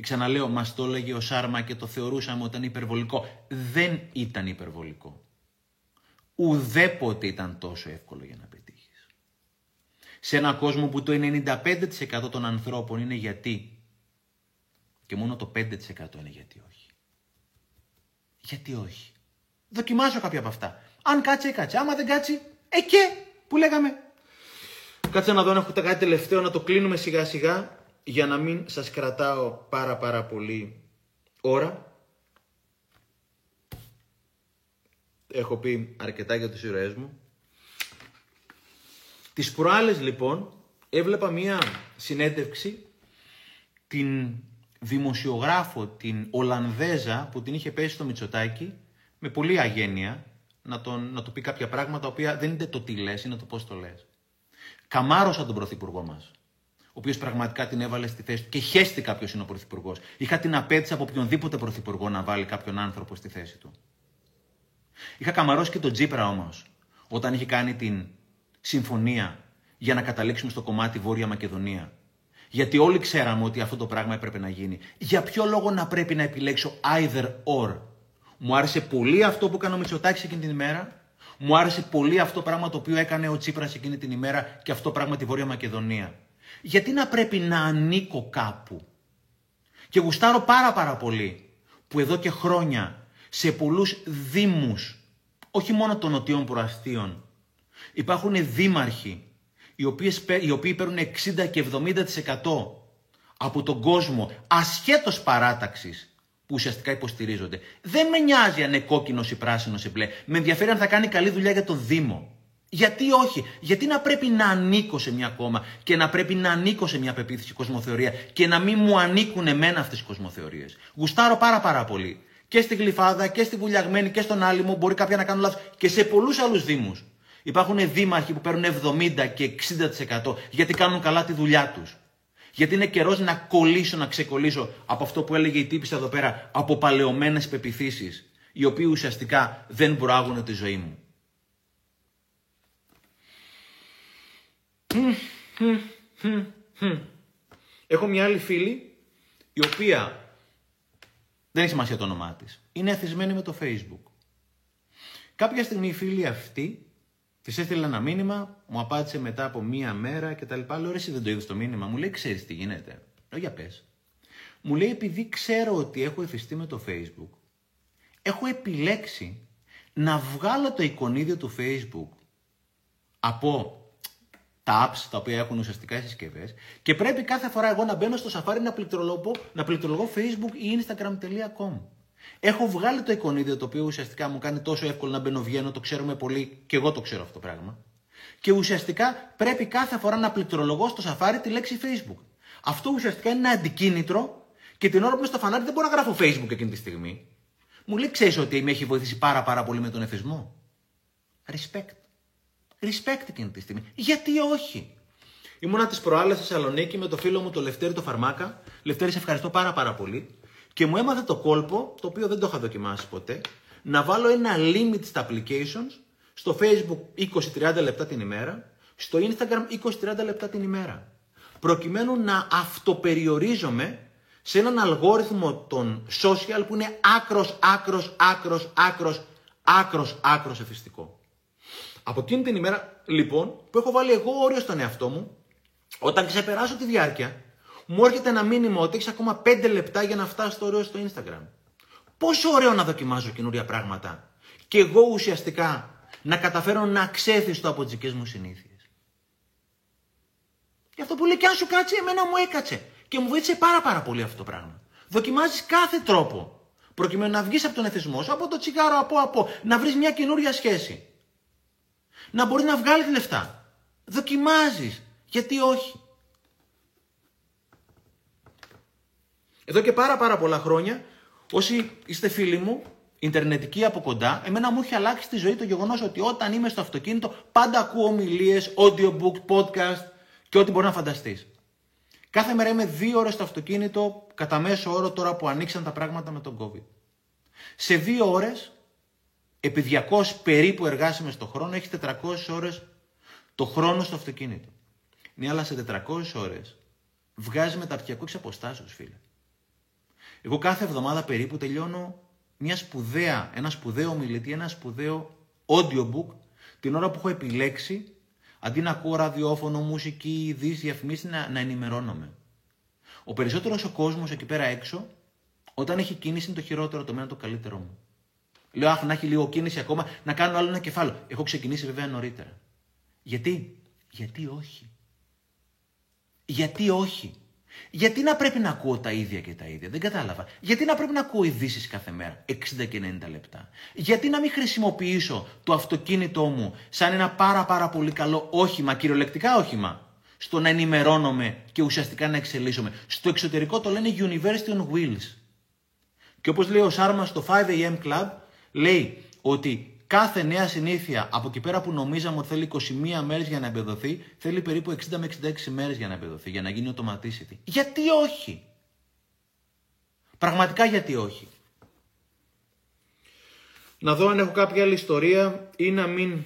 Και ξαναλέω, μας το έλεγε ο Σάρμα και το θεωρούσαμε ότι ήταν υπερβολικό. Δεν ήταν υπερβολικό. Ουδέποτε ήταν τόσο εύκολο για να πετύχεις. Σε έναν κόσμο που το 95% των ανθρώπων είναι γιατί. Και μόνο το 5% είναι γιατί όχι. Γιατί όχι. Δοκιμάζω κάποια από αυτά. Αν κάτσει, κάτσε. Άμα δεν κάτσει, ε και, που λέγαμε. Κάτσε να δω αν έχω κάτι τελευταίο να το κλείνουμε σιγά σιγά για να μην σας κρατάω πάρα πάρα πολύ ώρα. Έχω πει αρκετά για τους ηρωές μου. Τις προάλλες λοιπόν έβλεπα μία συνέντευξη την δημοσιογράφο, την Ολλανδέζα που την είχε πέσει στο Μητσοτάκι με πολύ αγένεια να, τον, να του πει κάποια πράγματα τα οποία δεν είναι το τι λες, είναι το πώς το λες. Καμάρωσα τον πρωθυπουργό μας ο οποίος πραγματικά την έβαλε στη θέση του και χαίστηκα ποιο είναι ο πρωθυπουργός. Είχα την απέτηση από οποιονδήποτε πρωθυπουργό να βάλει κάποιον άνθρωπο στη θέση του. Είχα καμαρώσει και τον Τζίπρα όμως, όταν είχε κάνει την συμφωνία για να καταλήξουμε στο κομμάτι Βόρεια Μακεδονία. Γιατί όλοι ξέραμε ότι αυτό το πράγμα έπρεπε να γίνει. Για ποιο λόγο να πρέπει να επιλέξω either or; Μου άρεσε πολύ αυτό που έκανε ο Μητσοτάκης εκείνη την ημέρα. Μου άρεσε πολύ αυτό το πράγμα το οποίο έκανε ο Τσίπρας εκείνη την ημέρα και αυτό πράγμα τη Βόρεια Μακεδονία. Γιατί να πρέπει να ανήκω κάπου; Και γουστάρω πάρα πάρα πολύ που εδώ και χρόνια σε πολλούς δήμους, όχι μόνο των νοτιών προαστίων, υπάρχουν δήμαρχοι οι, οποίες, οι οποίοι παίρνουν 60 και 70% από τον κόσμο ασχέτως παράταξης που ουσιαστικά υποστηρίζονται. Δεν με νοιάζει αν είναι κόκκινος ή πράσινος ή μπλε. Με ενδιαφέρει αν θα κάνει καλή δουλειά για το Δήμο. Γιατί όχι, γιατί να πρέπει να ανήκω σε μια κόμμα και να πρέπει να ανήκω σε μια πεποίθηση κοσμοθεωρία και να μην μου ανήκουν εμένα αυτές οι κοσμοθεωρίες. Γουστάρω πάρα πάρα πολύ. Και στη Γλυφάδα και στη Βουλιαγμένη και στον Άλυμο, μπορεί κάποια να κάνουν λάθος και σε πολλούς άλλους Δήμους. Υπάρχουν δήμαρχοι που παίρνουν 70 και 60% γιατί κάνουν καλά τη δουλειά τους. Γιατί είναι καιρός να κολλήσω, να ξεκολλήσω από αυτό που έλεγε η τύπησα εδώ πέρα, από παλαιωμένε πεπιθήσεις, οι οποίοι ουσιαστικά δεν προάγουν τη ζωή μου. Έχω μια άλλη φίλη η οποία δεν έχει σημασία το όνομά της. Είναι εθισμένη με το Facebook. Κάποια στιγμή η φίλη αυτή της έστειλε ένα μήνυμα, μου απάντησε μετά από μία μέρα και τα λοιπά. Λέω εσύ δεν το είδες το μήνυμα. Μου λέει ξέρεις τι γίνεται. Λέω για πες. Μου λέει επειδή ξέρω ότι έχω εθιστεί με το Facebook, έχω επιλέξει να βγάλω το εικονίδιο του Facebook από τα apps τα οποία έχουν ουσιαστικά οι συσκευές και πρέπει κάθε φορά εγώ να μπαίνω στο Safari να πληκτρολογώ, να πληκτρολογώ Facebook ή Instagram.com. Έχω βγάλει το εικονίδιο το οποίο ουσιαστικά μου κάνει τόσο εύκολο να μπαίνω βγαίνω, το ξέρουμε πολύ και εγώ το ξέρω αυτό το πράγμα. Και ουσιαστικά πρέπει κάθε φορά να πληκτρολογώ στο Safari τη λέξη Facebook. Αυτό ουσιαστικά είναι ένα αντικίνητρο και την ώρα που είμαι στο φανάρι δεν μπορώ να γράφω Facebook εκείνη τη στιγμή. Μου λέει, ξέρεις ότι με έχει βοηθήσει πάρα, πάρα πολύ με τον εθισμό; Respect. Respect εκείνη τη στιγμή. Γιατί όχι; Ήμουνα τι προάλλες στη Θεσσαλονίκη με το φίλο μου το Λευτέρη το Φαρμάκα. Λευτέρη, σε ευχαριστώ πάρα πάρα πολύ. Και μου έμαθε το κόλπο, το οποίο δεν το είχα δοκιμάσει ποτέ, να βάλω ένα limit στα applications, στο Facebook 20-30 λεπτά την ημέρα, στο Instagram 20-30 λεπτά την ημέρα. Προκειμένου να αυτοπεριορίζομαι σε έναν αλγόριθμο των social που είναι άκρος, άκρος, άκρος, άκρος, άκρος, άκρος εφιστικό. Από εκείνη την ημέρα, λοιπόν, που έχω βάλει εγώ όριο στον εαυτό μου, όταν ξεπεράσω τη διάρκεια, μου έρχεται ένα μήνυμα ότι έχεις ακόμα 5 λεπτά για να φτάσεις στο όριο στο Instagram. Πόσο ωραίο να δοκιμάζω καινούρια πράγματα. Και εγώ ουσιαστικά να καταφέρω να ξέθιστο από τις δικές μου συνήθειες. Γι' αυτό που λέει και αν σου κάτσει, εμένα μου έκατσε. Και μου βοήθησε πάρα πάρα πολύ αυτό το πράγμα. Δοκιμάζεις κάθε τρόπο προκειμένου να βγεις από τον εθισμό σου, από το τσιγάρο, από από, να βρεις μια καινούρια σχέση να μπορεί να βγάλει λεφτά. Δοκιμάζεις. Γιατί όχι. Εδώ και πάρα πάρα πολλά χρόνια, όσοι είστε φίλοι μου, Ιντερνετικοί από κοντά, εμένα μου έχει αλλάξει τη ζωή το γεγονός ότι όταν είμαι στο αυτοκίνητο πάντα ακούω ομιλίες, audiobook, podcast και ό,τι μπορεί να φανταστείς. Κάθε μέρα είμαι δύο ώρες στο αυτοκίνητο, κατά μέσο όρο τώρα που ανοίξαν τα πράγματα με τον COVID. Σε δύο ώρες επί 200 περίπου εργάσιμες το χρόνο, έχεις 400 ώρες το χρόνο στο αυτοκίνητο. Ναι, αλλά σε 400 ώρες βγάζεις μεταπτυχιακό εξ αποστάσεως, φίλε. Εγώ κάθε εβδομάδα περίπου τελειώνω μια σπουδαία, ένα σπουδαίο μιλητή, ένα σπουδαίο audiobook την ώρα που έχω επιλέξει αντί να ακούω ραδιόφωνο, μουσική, ειδήσεις, διαφημίσεις, να, να ενημερώνομαι. Ο περισσότερος ο κόσμος εκεί πέρα έξω, όταν έχει κίνηση, είναι το χειρότερο, το μένα το καλύτερό μου. Λέω, Αχ, να έχει λίγο κίνηση ακόμα, να κάνω άλλο ένα κεφάλαιο. Έχω ξεκινήσει βέβαια νωρίτερα. Γιατί, γιατί όχι; Γιατί όχι; Γιατί να πρέπει να ακούω τα ίδια και τα ίδια; Δεν κατάλαβα. Γιατί να πρέπει να ακούω ειδήσεις κάθε μέρα, 60 και 90 λεπτά; Γιατί να μην χρησιμοποιήσω το αυτοκίνητό μου σαν ένα πάρα πάρα πολύ καλό όχημα, κυριολεκτικά όχημα, στο να ενημερώνομαι και ουσιαστικά να εξελίσσομαι; Στο εξωτερικό το λένε University on Wheels. Και όπως λέει ο Σάρμας στο 5am Club, λέει ότι κάθε νέα συνήθεια από εκεί πέρα που νομίζαμε ότι θέλει 21 μέρες για να εμπεδοθεί, θέλει περίπου 60 με 66 μέρες για να εμπεδοθεί, για να γίνει automaticity. Γιατί όχι; Πραγματικά γιατί όχι; Να δω αν έχω κάποια άλλη ιστορία ή να μην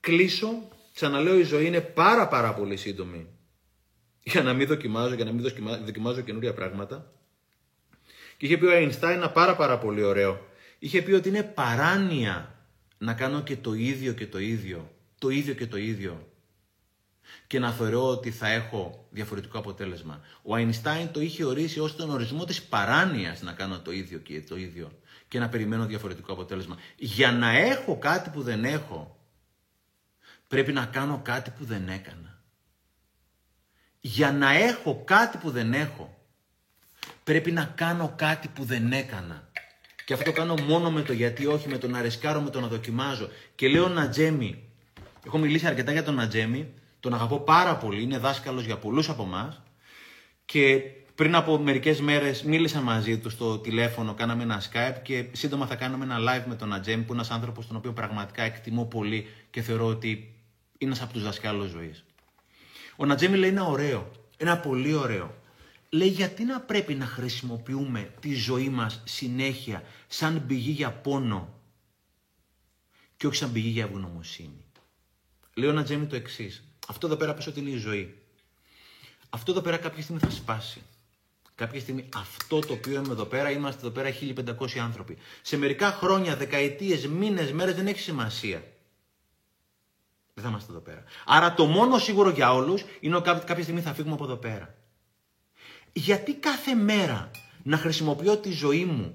κλείσω. Ξαναλέω η ζωή είναι πάρα πάρα πολύ σύντομη. Για να μην δοκιμάζω, για να μην δοκιμάζω καινούρια πράγματα. Και είχε πει ο Einstein ένα πάρα πάρα πολύ ωραίο. Είχε πει ότι είναι παράνοια να κάνω και το ίδιο και το ίδιο, το ίδιο και το ίδιο και να θεωρώ ότι θα έχω διαφορετικό αποτέλεσμα. Ο Αϊνστάιν το είχε ορίσει ως τον ορισμό της παράνοιας να κάνω το ίδιο και το ίδιο και να περιμένω διαφορετικό αποτέλεσμα. Για να έχω κάτι που δεν έχω, πρέπει να κάνω κάτι που δεν έκανα. Για να έχω κάτι που δεν έχω, πρέπει να κάνω κάτι που δεν έκανα. Και αυτό το κάνω μόνο με το γιατί όχι, με το να ρισκάρω, με το να δοκιμάζω. Και λέω Νατζέμι, έχω μιλήσει αρκετά για τον Νατζέμι, τον αγαπώ πάρα πολύ, είναι δάσκαλος για πολλούς από εμάς. Και πριν από μερικές μέρες μίλησα μαζί του στο τηλέφωνο, κάναμε ένα Skype και σύντομα θα κάνουμε ένα live με τον Νατζέμι, που είναι ένας άνθρωπος τον οποίο πραγματικά εκτιμώ πολύ και θεωρώ ότι είναι ένας από τους δασκάλους ζωής. Ο Νατζέμι λέει ένα ωραίο, ένα πολύ ωραίο λέει γιατί να πρέπει να χρησιμοποιούμε τη ζωή μας συνέχεια σαν πηγή για πόνο και όχι σαν πηγή για ευγνωμοσύνη. Λέω να τζέμι το εξής. Αυτό εδώ πέρα πες ότι είναι η ζωή. Αυτό εδώ πέρα κάποια στιγμή θα σπάσει. Κάποια στιγμή αυτό το οποίο είμαι εδώ πέρα, είμαστε εδώ πέρα 1500 άνθρωποι. Σε μερικά χρόνια, δεκαετίες, μήνες, μέρες δεν έχει σημασία. Δεν θα είμαστε εδώ πέρα. Άρα το μόνο σίγουρο για όλους είναι ότι κάποια στιγμή θα φύγουμε από εδώ πέρα γιατί κάθε μέρα να χρησιμοποιώ τη ζωή μου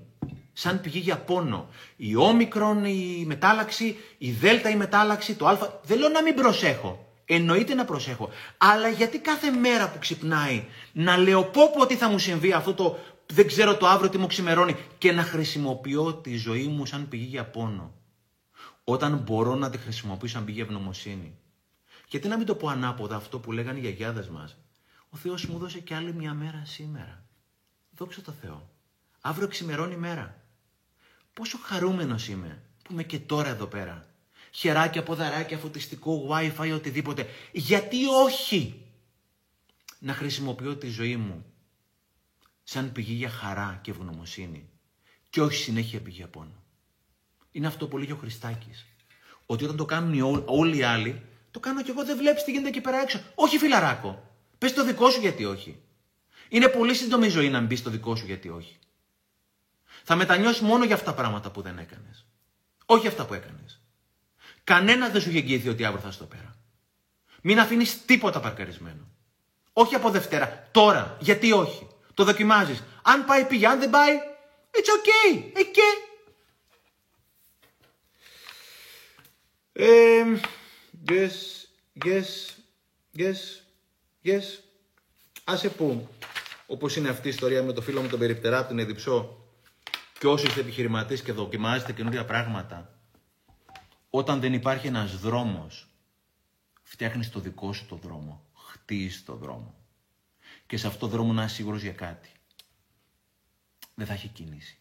σαν πηγή για πόνο; Η όμικρον η μετάλλαξη, η δέλτα η μετάλλαξη, το α. Δεν λέω να μην προσέχω. Εννοείται να προσέχω. Αλλά γιατί κάθε μέρα που ξυπνάει να λέω πω πω τι θα μου συμβεί αυτό το δεν ξέρω το αύριο τι μου ξημερώνει και να χρησιμοποιώ τη ζωή μου σαν πηγή για πόνο; Όταν μπορώ να τη χρησιμοποιήσω σαν πηγή ευγνωμοσύνη. Γιατί να μην το πω ανάποδα αυτό που λέγανε οι γιαγιάδες μας; Ο Θεός μου δώσε και άλλη μια μέρα σήμερα. Δόξα τω Θεώ. Αύριο ξημερώνει η μέρα. Πόσο χαρούμενος είμαι που είμαι και τώρα εδώ πέρα. Χεράκια, ποδαράκια, φωτιστικό, wifi, οτιδήποτε. Γιατί όχι να χρησιμοποιώ τη ζωή μου σαν πηγή για χαρά και ευγνωμοσύνη και όχι συνέχεια πηγή για πόνο. Είναι αυτό που λέγει ο Χριστάκης. Ότι όταν το κάνουν όλοι οι άλλοι, το κάνω κι εγώ, δεν βλέπεις τι γίνεται εκεί πέρα έξω. Όχι φιλαράκο. Πες το δικό σου γιατί όχι. Είναι πολύ σύντομη η ζωή να μπει στο δικό σου γιατί όχι. Θα μετανιώσεις μόνο για αυτά τα πράγματα που δεν έκανες. Όχι αυτά που έκανες. Κανένα δεν σου είχε εγγυηθεί ότι αύριο θα στο πέρα. Μην αφήνεις τίποτα παρκαρισμένο. Όχι από Δευτέρα, τώρα. Γιατί όχι. Το δοκιμάζεις. Αν πάει πήγε, αν δεν πάει, it's okay. Εκεί. Ε, yes, yes, yes. Yes. Άσε που, όπως είναι αυτή η ιστορία με το φίλο μου τον περιπτερά από την Εδιψό, και όσοι είστε επιχειρηματίες και δοκιμάζετε καινούργια πράγματα, όταν δεν υπάρχει ένας δρόμος, φτιάχνεις το δικό σου το δρόμο. Χτίζεις το δρόμο. Και σε αυτό το δρόμο να είσαι σίγουρος για κάτι. Δεν θα έχει κίνηση.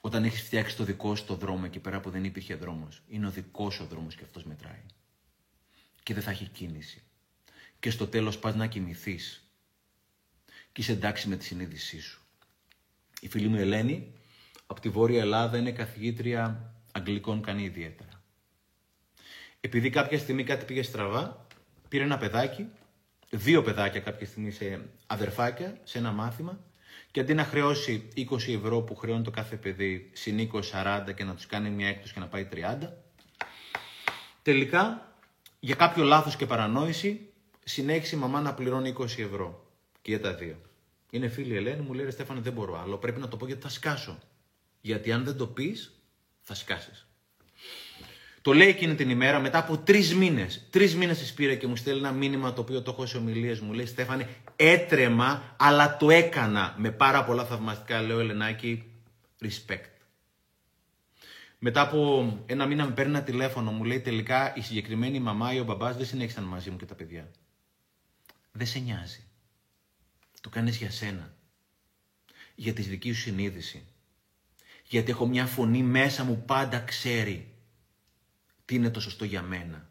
Όταν έχεις φτιάξει το δικό σου το δρόμο εκεί πέρα που δεν υπήρχε δρόμος, είναι ο δικός σου δρόμος και αυτός μετράει. Και δεν θα έχει κίνηση και στο τέλος πας να κοιμηθείς και είσαι εντάξει με τη συνείδησή σου. Η φίλη μου Ελένη από τη Βόρεια Ελλάδα είναι καθηγήτρια Αγγλικών, κάνει ιδιαίτερα. Επειδή κάποια στιγμή κάτι πήγε στραβά, πήρε ένα παιδάκι, δύο παιδάκια κάποια στιγμή σε αδερφάκια, σε ένα μάθημα και αντί να χρεώσει 20 ευρώ που χρεώνει το κάθε παιδί, συν 20-40 και να τους κάνει μια έκπτωση και να πάει 30, τελικά για κάποιο λάθος και παρανόηση συνέχισε η μαμά να πληρώνει 20 ευρώ. Και για τα δύο. Είναι φίλη η Ελένη, μου λέει ρε Στέφανε δεν μπορώ άλλο, πρέπει να το πω γιατί θα σκάσω. Γιατί αν δεν το πεις, θα σκάσεις. Το λέει εκείνη την ημέρα μετά από τρεις μήνες. Τρεις μήνες της πήρε και μου στέλνει ένα μήνυμα το οποίο το έχω σε ομιλίες. Μου λέει Στέφανε, έτρεμα, αλλά το έκανα με πάρα πολλά θαυμαστικά. Λέω Ελενάκη, respect. Μετά από ένα μήνα με παίρνει ένα τηλέφωνο, μου λέει τελικά η συγκεκριμένη μαμά ή ο μπαμπάς δεν συνέχισαν μαζί μου και τα παιδιά. Δεν σε νοιάζει. Το κάνεις για σένα. Για τη δική σου συνείδηση. Γιατί έχω μια φωνή μέσα μου πάντα ξέρει τι είναι το σωστό για μένα.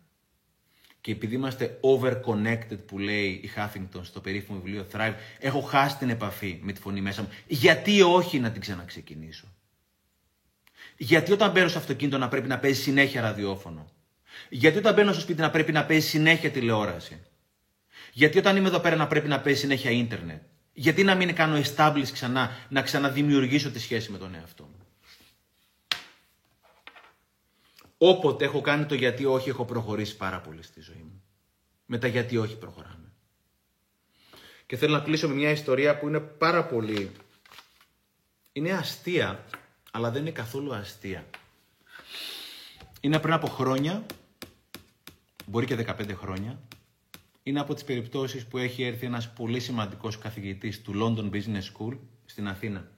Και επειδή είμαστε overconnected που λέει η Huffington στο περίφημο βιβλίο Thrive, έχω χάσει την επαφή με τη φωνή μέσα μου. Γιατί όχι να την ξαναξεκινήσω; Γιατί όταν μπαίνω στο αυτοκίνητο να πρέπει να παίζει συνέχεια ραδιόφωνο; Γιατί όταν μπαίνω στο σπίτι να πρέπει να παίζει συνέχεια τηλεόραση; Γιατί όταν είμαι εδώ πέρα να πρέπει να παίζει συνέχεια ίντερνετ. Γιατί να μην κάνω establish ξανά, να ξαναδημιουργήσω τη σχέση με τον εαυτό μου; Όποτε έχω κάνει το γιατί όχι, έχω προχωρήσει πάρα πολύ στη ζωή μου. Με τα γιατί όχι προχωράμε. Και θέλω να κλείσω με μια ιστορία που είναι πάρα πολύ... Είναι αστεία, αλλά δεν είναι καθόλου αστεία. Είναι πριν από χρόνια, μπορεί και 15 χρόνια, είναι από τις περιπτώσεις που έχει έρθει ένας πολύ σημαντικός καθηγητής του London Business School στην Αθήνα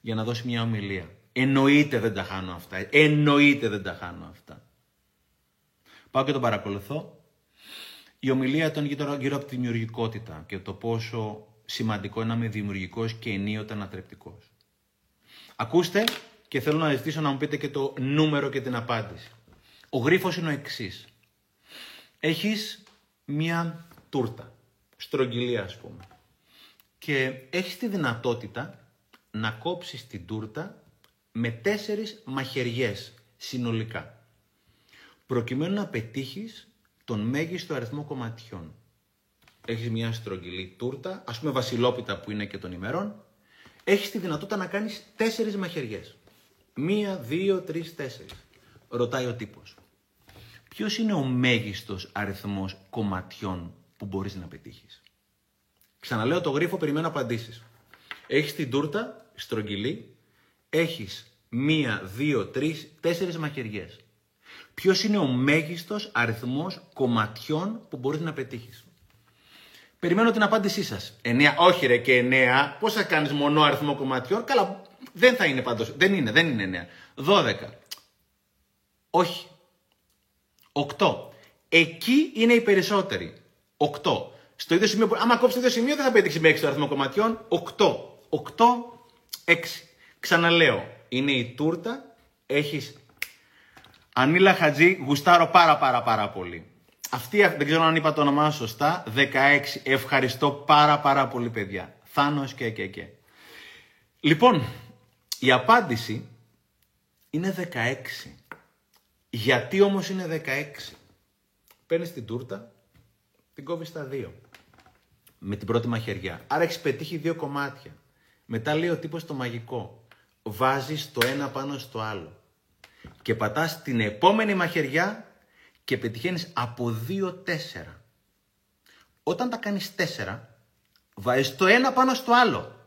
για να δώσει μια ομιλία. Εννοείται δεν τα χάνω αυτά. Εννοείται δεν τα χάνω αυτά. Πάω και τον παρακολουθώ. Η ομιλία ήταν γύρω από τη δημιουργικότητα και το πόσο σημαντικό είναι να είμαι δημιουργικός και ενίοτε ανατρεπτικός. Ακούστε και θέλω να ζητήσω να μου πείτε και το νούμερο και την απάντηση. Ο γρίφος είναι ο εξής. Έχεις μία τούρτα, στρογγυλή ας πούμε. Και έχεις τη δυνατότητα να κόψεις την τούρτα με τέσσερις μαχαιριές συνολικά. Προκειμένου να πετύχεις τον μέγιστο αριθμό κομματιών. Έχεις μια στρογγυλή τούρτα, ας πούμε βασιλόπιτα που είναι και των ημερών, έχεις τη δυνατότητα να κάνεις τέσσερις μαχαιριές. Μία, δύο, τρεις, τέσσερις. Ρωτάει ο τύπος. Ποιος είναι ο μέγιστος αριθμός κομματιών που μπορείς να πετύχεις; Ξαναλέω το γρίφο, περιμένω απαντήσεις. Έχεις την τούρτα, στρογγυλή, έχεις μία, δύο, τρεις, τέσσερις μαχαιριές. Ποιος είναι ο μέγιστος αριθμός κομματιών που μπορείς να πετύχεις; Περιμένω την απάντησή σας. Εννέα, όχι ρε και εννέα, πώς θα κάνεις μονό αριθμό κομματιών; Καλά, δεν θα είναι πάντως, δεν είναι, δεν είναι εννέα. Δώδεκα. Όχι. Οκτώ. Εκεί είναι οι περισσότεροι. Οκτώ. Στο ίδιο σημείο, άμα κόψεις το ίδιο σημείο δεν θα πετύχεις μέχρι το αριθμό κομματιών. Οκτώ. Οκτώ. Έξι. Ξαναλέω, είναι η τούρτα, έχεις Ανίλα Χατζή, γουστάρω πάρα πάρα πάρα πολύ. Αυτή, δεν ξέρω αν είπα το όνομά σωστά, 16. Ευχαριστώ πάρα πάρα πολύ παιδιά. Θάνος και και και. Λοιπόν, η απάντηση είναι 16. Γιατί όμως είναι 16. Παίρνεις την τούρτα, την κόβεις στα δύο. Με την πρώτη μαχαιριά. Άρα έχεις πετύχει δύο κομμάτια. Μετά λέει ο τύπος το μαγικό. Βάζεις το ένα πάνω στο άλλο. Και πατάς την επόμενη μαχαιριά και πετυχαίνεις από 2-4. Όταν τα κάνεις 4, βάζεις το ένα πάνω στο άλλο.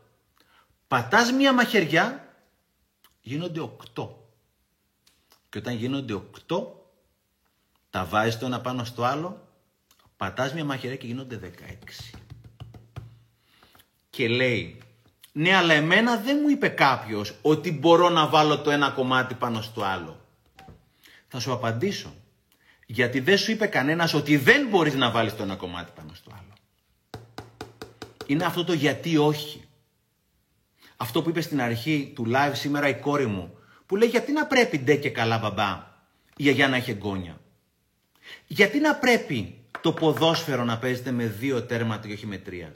Πατάς μία μαχαιριά, γίνονται 8. Και όταν γίνονται 8, τα βάζεις το ένα πάνω στο άλλο, πατάς μία μαχαιριά και γίνονται 16. Και λέει, ναι αλλά εμένα δεν μου είπε κάποιος ότι μπορώ να βάλω το ένα κομμάτι πάνω στο άλλο. Θα σου απαντήσω. Γιατί δεν σου είπε κανένας ότι δεν μπορείς να βάλεις το ένα κομμάτι πάνω στο άλλο. Είναι αυτό το γιατί όχι. Αυτό που είπε στην αρχή του live σήμερα η κόρη μου, που λέει γιατί να πρέπει ντε και καλά μπαμπά η γιαγιά να έχει εγγόνια; Γιατί να πρέπει το ποδόσφαιρο να παίζεται με δύο τέρματα και όχι με τρία;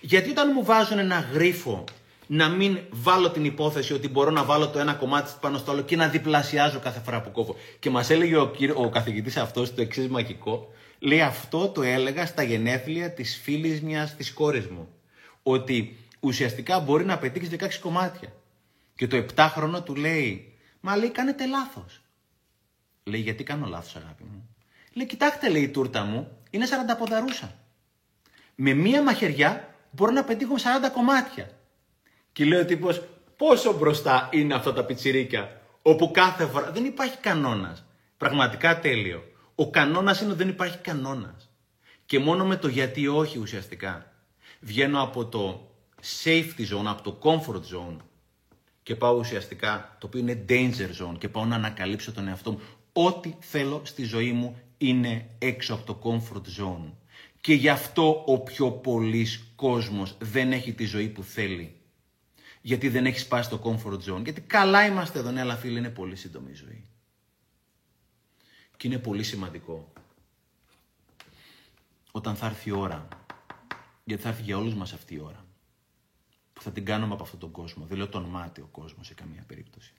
Γιατί όταν μου βάζουν ένα γρίφο να μην βάλω την υπόθεση ότι μπορώ να βάλω το ένα κομμάτι πάνω στο άλλο και να διπλασιάζω κάθε φορά που κόβω. Και μας έλεγε ο, ο καθηγητής αυτός το εξής μαγικό. Λέει αυτό το έλεγα στα γενέθλια της φίλης μιας της κόρης μου. Ότι ουσιαστικά μπορεί να πετύχεις 16 κομμάτια. Και το 7χρονο του λέει, Μα λέει, κάνετε λάθος. Λέει, Γιατί κάνω λάθος, αγάπη μου. Λέει, Κοιτάξτε, λέει η τούρτα μου, είναι 40 ποδαρούσα. Με μία μαχαιριά μπορώ να πετύχω 40 κομμάτια. Και λέει ο τύπος, πόσο μπροστά είναι αυτά τα πιτσιρίκια, όπου κάθε φορά δεν υπάρχει κανόνας. Πραγματικά τέλειο. Ο κανόνας είναι ότι δεν υπάρχει κανόνας. Και μόνο με το γιατί όχι ουσιαστικά. Βγαίνω από το safety zone, από το comfort zone και πάω ουσιαστικά, το οποίο είναι danger zone και πάω να ανακαλύψω τον εαυτό μου. Ό,τι θέλω στη ζωή μου είναι έξω από το comfort zone. Και γι' αυτό ο πιο πολλής κόσμος δεν έχει τη ζωή που θέλει. Γιατί δεν έχει σπάσει το comfort zone. Γιατί καλά είμαστε εδώ, ναι, αλλά φίλοι, είναι πολύ σύντομη η ζωή. Και είναι πολύ σημαντικό όταν θα έρθει η ώρα, γιατί θα έρθει για όλους μας αυτή η ώρα, που θα την κάνουμε από αυτόν τον κόσμο. Δεν λέω τον μάτιο κόσμος σε καμία περίπτωση.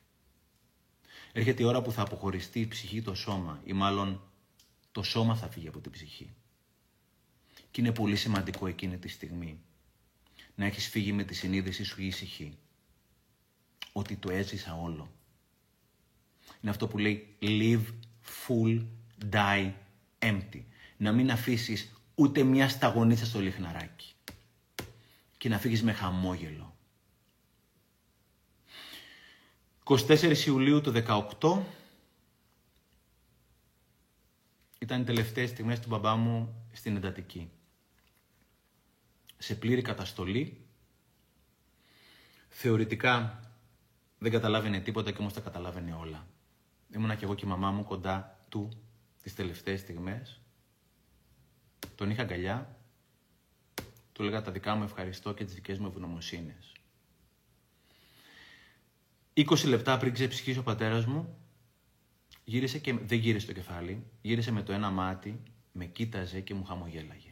Έρχεται η ώρα που θα αποχωριστεί η ψυχή το σώμα ή μάλλον το σώμα θα φύγει από την ψυχή. Και είναι πολύ σημαντικό εκείνη τη στιγμή να έχεις φύγει με τη συνείδηση σου ήσυχη. Ότι το έζησα όλο. Είναι αυτό που λέει live full, die empty. Να μην αφήσεις ούτε μια σταγονίτσα στο λιχναράκι. Και να φύγεις με χαμόγελο. 24 Ιουλίου του 18 ήταν οι τελευταίες στιγμές του μπαμπά μου στην εντατική. Σε πλήρη καταστολή. Θεωρητικά δεν καταλάβαινε τίποτα και όμως τα καταλάβαινε όλα. Ήμουνα και εγώ και η μαμά μου κοντά του τις τελευταίες στιγμές. Τον είχα αγκαλιά. Του έλεγα τα δικά μου ευχαριστώ και τις δικές μου ευγνωμοσύνες. 20 λεπτά πριν ξεψυχήσει ο πατέρας μου, Γύρισε και δεν γύρισε το κεφάλι, γύρισε με το ένα μάτι, με κοίταζε και μου χαμογέλαγε.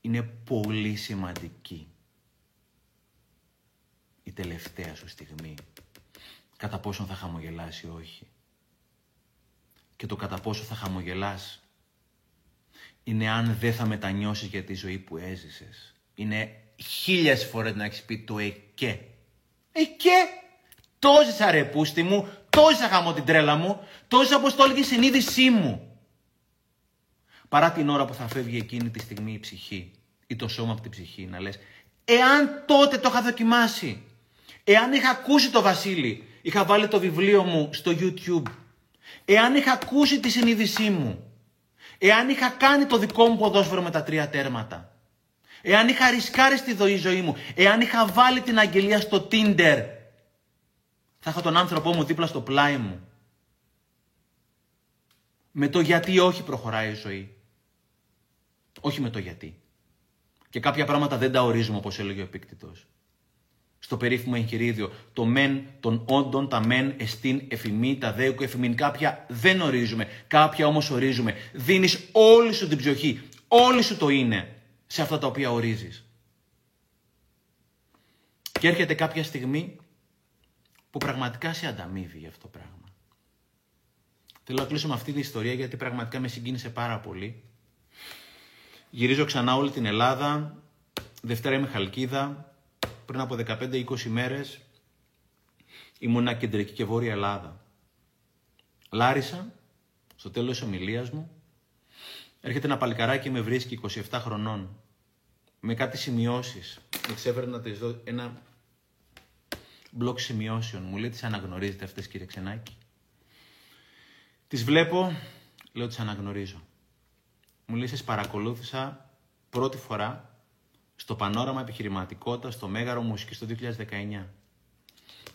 Είναι πολύ σημαντική η τελευταία σου στιγμή. Κατά πόσον θα χαμογελάσει ή όχι. Και το κατά πόσο θα χαμογελάς είναι αν δεν θα μετανιώσεις για τη ζωή που έζησες. Είναι χίλιες φορές να έχεις πει το εκέ. Εκέ! Τόζησα ρε πούστη μου, τόζησα χαμό την τρέλα μου, τόζησα όπως το έλεγε η συνείδησή μου. Παρά την ώρα που θα φεύγει εκείνη τη στιγμή η ψυχή ή το σώμα από την ψυχή να λες εάν τότε το είχα δοκιμάσει, εάν είχα ακούσει το Βασίλη, είχα βάλει το βιβλίο μου στο YouTube, εάν είχα ακούσει τη συνείδησή μου, εάν είχα κάνει το δικό μου ποδόσφαιρο με τα τρία τέρματα, εάν είχα ρισκάρει στη ζωή μου, εάν είχα βάλει την αγγελία στο Tinder, θα έχω τον άνθρωπό μου δίπλα στο πλάι μου. Με το γιατί όχι προχωράει η ζωή. Όχι με το γιατί. Και κάποια πράγματα δεν τα ορίζουμε όπως έλεγε ο επίκτητος. Στο περίφημο εγχειρίδιο, το μεν των όντων, τα μεν εστίν εφημή, τα δέουκο εφημίν. Κάποια δεν ορίζουμε, κάποια όμως ορίζουμε. Δίνεις όλη σου την ψυχή, όλη σου το είναι σε αυτά τα οποία ορίζεις. Και έρχεται κάποια στιγμή που πραγματικά σε ανταμείβει για αυτό το πράγμα. Θέλω να κλείσω με αυτή την ιστορία γιατί πραγματικά με συγκίνησε πάρα πολύ. Γυρίζω ξανά όλη την Ελλάδα. Δευτέρα είμαι Χαλκίδα. Πριν από 15-20 μέρες ήμουνα κεντρική και βόρεια Ελλάδα. Λάρισα, στο τέλος της ομιλίας μου, έρχεται ένα παλικαράκι και με βρίσκει 27 χρονών. Με κάτι σημειώσεις. Με ξέφερε να της δω ένα μπλοκ σημειώσεων. Μου λέει, τις αναγνωρίζετε αυτές κύριε Ξενάκη; Τις βλέπω, λέω τις αναγνωρίζω. Μου λέει, σας παρακολούθησα πρώτη φορά στο πανόραμα επιχειρηματικότητα στο Μέγαρο Μουσικής το 2019.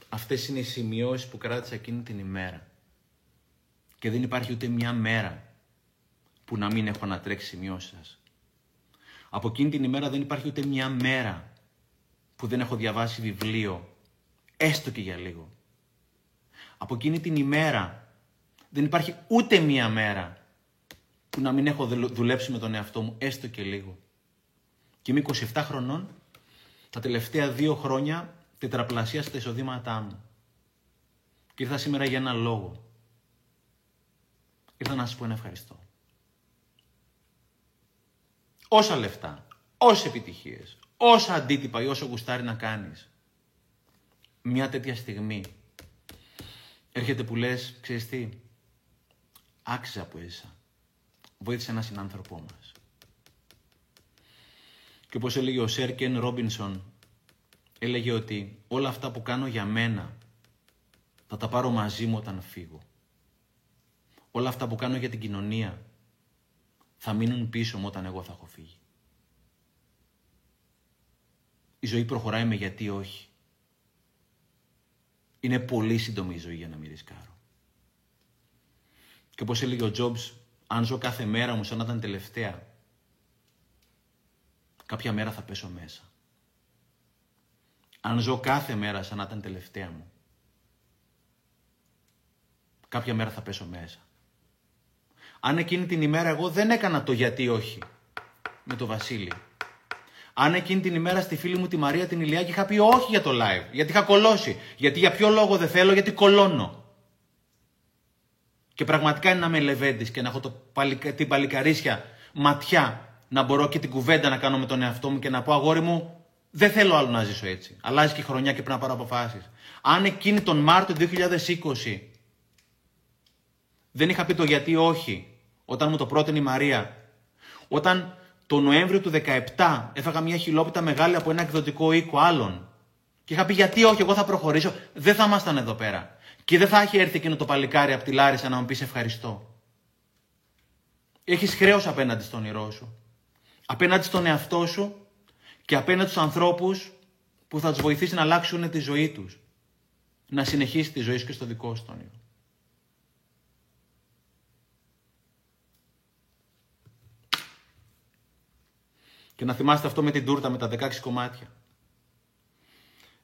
Αυτές είναι οι σημειώσεις που κράτησα εκείνη την ημέρα. Και δεν υπάρχει ούτε μια μέρα που να μην έχω να τρέξει σημειώσεις σας. Από εκείνη την ημέρα δεν υπάρχει ούτε μια μέρα που δεν έχω διαβάσει βιβλίο έστω και για λίγο. Από εκείνη την ημέρα δεν υπάρχει ούτε μία μέρα που να μην έχω δουλέψει με τον εαυτό μου, έστω και λίγο. Και είμαι 27 χρονών, τα τελευταία δύο χρόνια τετραπλασία τα εισοδήματά μου. Και ήρθα σήμερα για ένα λόγο. Ήρθα να σας πω ένα ευχαριστώ. Όσα λεφτά, όσε επιτυχίες, όσα αντίτυπα ή όσο γουστάρει να κάνεις, μια τέτοια στιγμή έρχεται που λες, ξέρεις τι, άξιζα που έζησα. Βοήθησε ένα συνάνθρωπό μας. Και όπως έλεγε ο Σέρκεν Ρόμπινσον, έλεγε ότι όλα αυτά που κάνω για μένα θα τα πάρω μαζί μου όταν φύγω. Όλα αυτά που κάνω για την κοινωνία θα μείνουν πίσω μου όταν εγώ θα έχω φύγει. Η ζωή προχωράει με γιατί όχι. Είναι πολύ σύντομη η ζωή για να μην ρισκάρω. Και όπως έλεγε ο Τζόμπς, αν ζω κάθε μέρα μου σαν να ήταν τελευταία, κάποια μέρα θα πέσω μέσα. Αν ζω κάθε μέρα σαν να ήταν τελευταία μου, κάποια μέρα θα πέσω μέσα. Αν εκείνη την ημέρα εγώ δεν έκανα το γιατί όχι με το Βασίλη. Αν εκείνη την ημέρα στη φίλη μου τη Μαρία την Ηλιάκη είχα πει όχι για το live, γιατί είχα κολώσει. Γιατί για ποιο λόγο δεν θέλω, γιατί κολώνω. Και πραγματικά είναι να με λεβέντης και να έχω το την παλικαρίσια ματιά να μπορώ και την κουβέντα να κάνω με τον εαυτό μου και να πω αγόρι μου, δεν θέλω άλλο να ζήσω έτσι. Αλλάζει και η χρονιά και πρέπει να πάρω αποφάσεις. Αν εκείνη τον Μάρτιο 2020 δεν είχα πει το γιατί όχι, όταν μου το πρότεινε η Μαρία, όταν το Νοέμβριο του 17 έφαγα μια χιλόπιτα μεγάλη από ένα εκδοτικό οίκο άλλων και είχα πει γιατί όχι, εγώ θα προχωρήσω, δεν θα ήμασταν εδώ πέρα. Και δεν θα έχει έρθει εκείνο το παλικάρι από τη Λάρισα να μου πει ευχαριστώ. Έχεις χρέος απέναντι στον όνειρό σου. Απέναντι στον εαυτό σου και απέναντι στους ανθρώπους που θα τους βοηθήσει να αλλάξουν τη ζωή τους. Να συνεχίσει τη ζωή σου και στο δικό σου όνειρο. Και να θυμάστε αυτό με την τούρτα με τα 16 κομμάτια.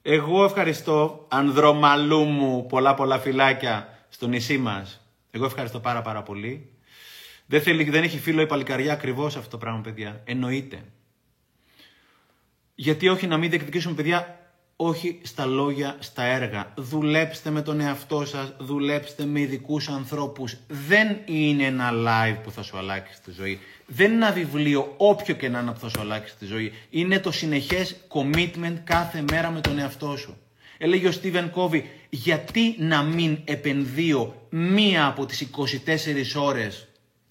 Εγώ ευχαριστώ ανδρομαλού μου πολλά πολλά φυλάκια στο νησί μας. Εγώ ευχαριστώ πάρα πάρα πολύ. Δεν, θέλει, δεν έχει φίλο η παλικαριά ακριβώς αυτό το πράγμα παιδιά. Εννοείται. Γιατί όχι να μην διεκδικήσουμε παιδιά όχι στα λόγια, στα έργα. Δουλέψτε με τον εαυτό σας, δουλέψτε με ειδικούς ανθρώπους. Δεν είναι ένα live που θα σου αλλάξει τη ζωή. Δεν είναι ένα βιβλίο, όποιο και να είναι που θα σου αλλάξει τη ζωή. Είναι το συνεχές commitment κάθε μέρα με τον εαυτό σου. Έλεγε ο Στίβεν Κόβι, γιατί να μην επενδύω μία από τις 24 ώρες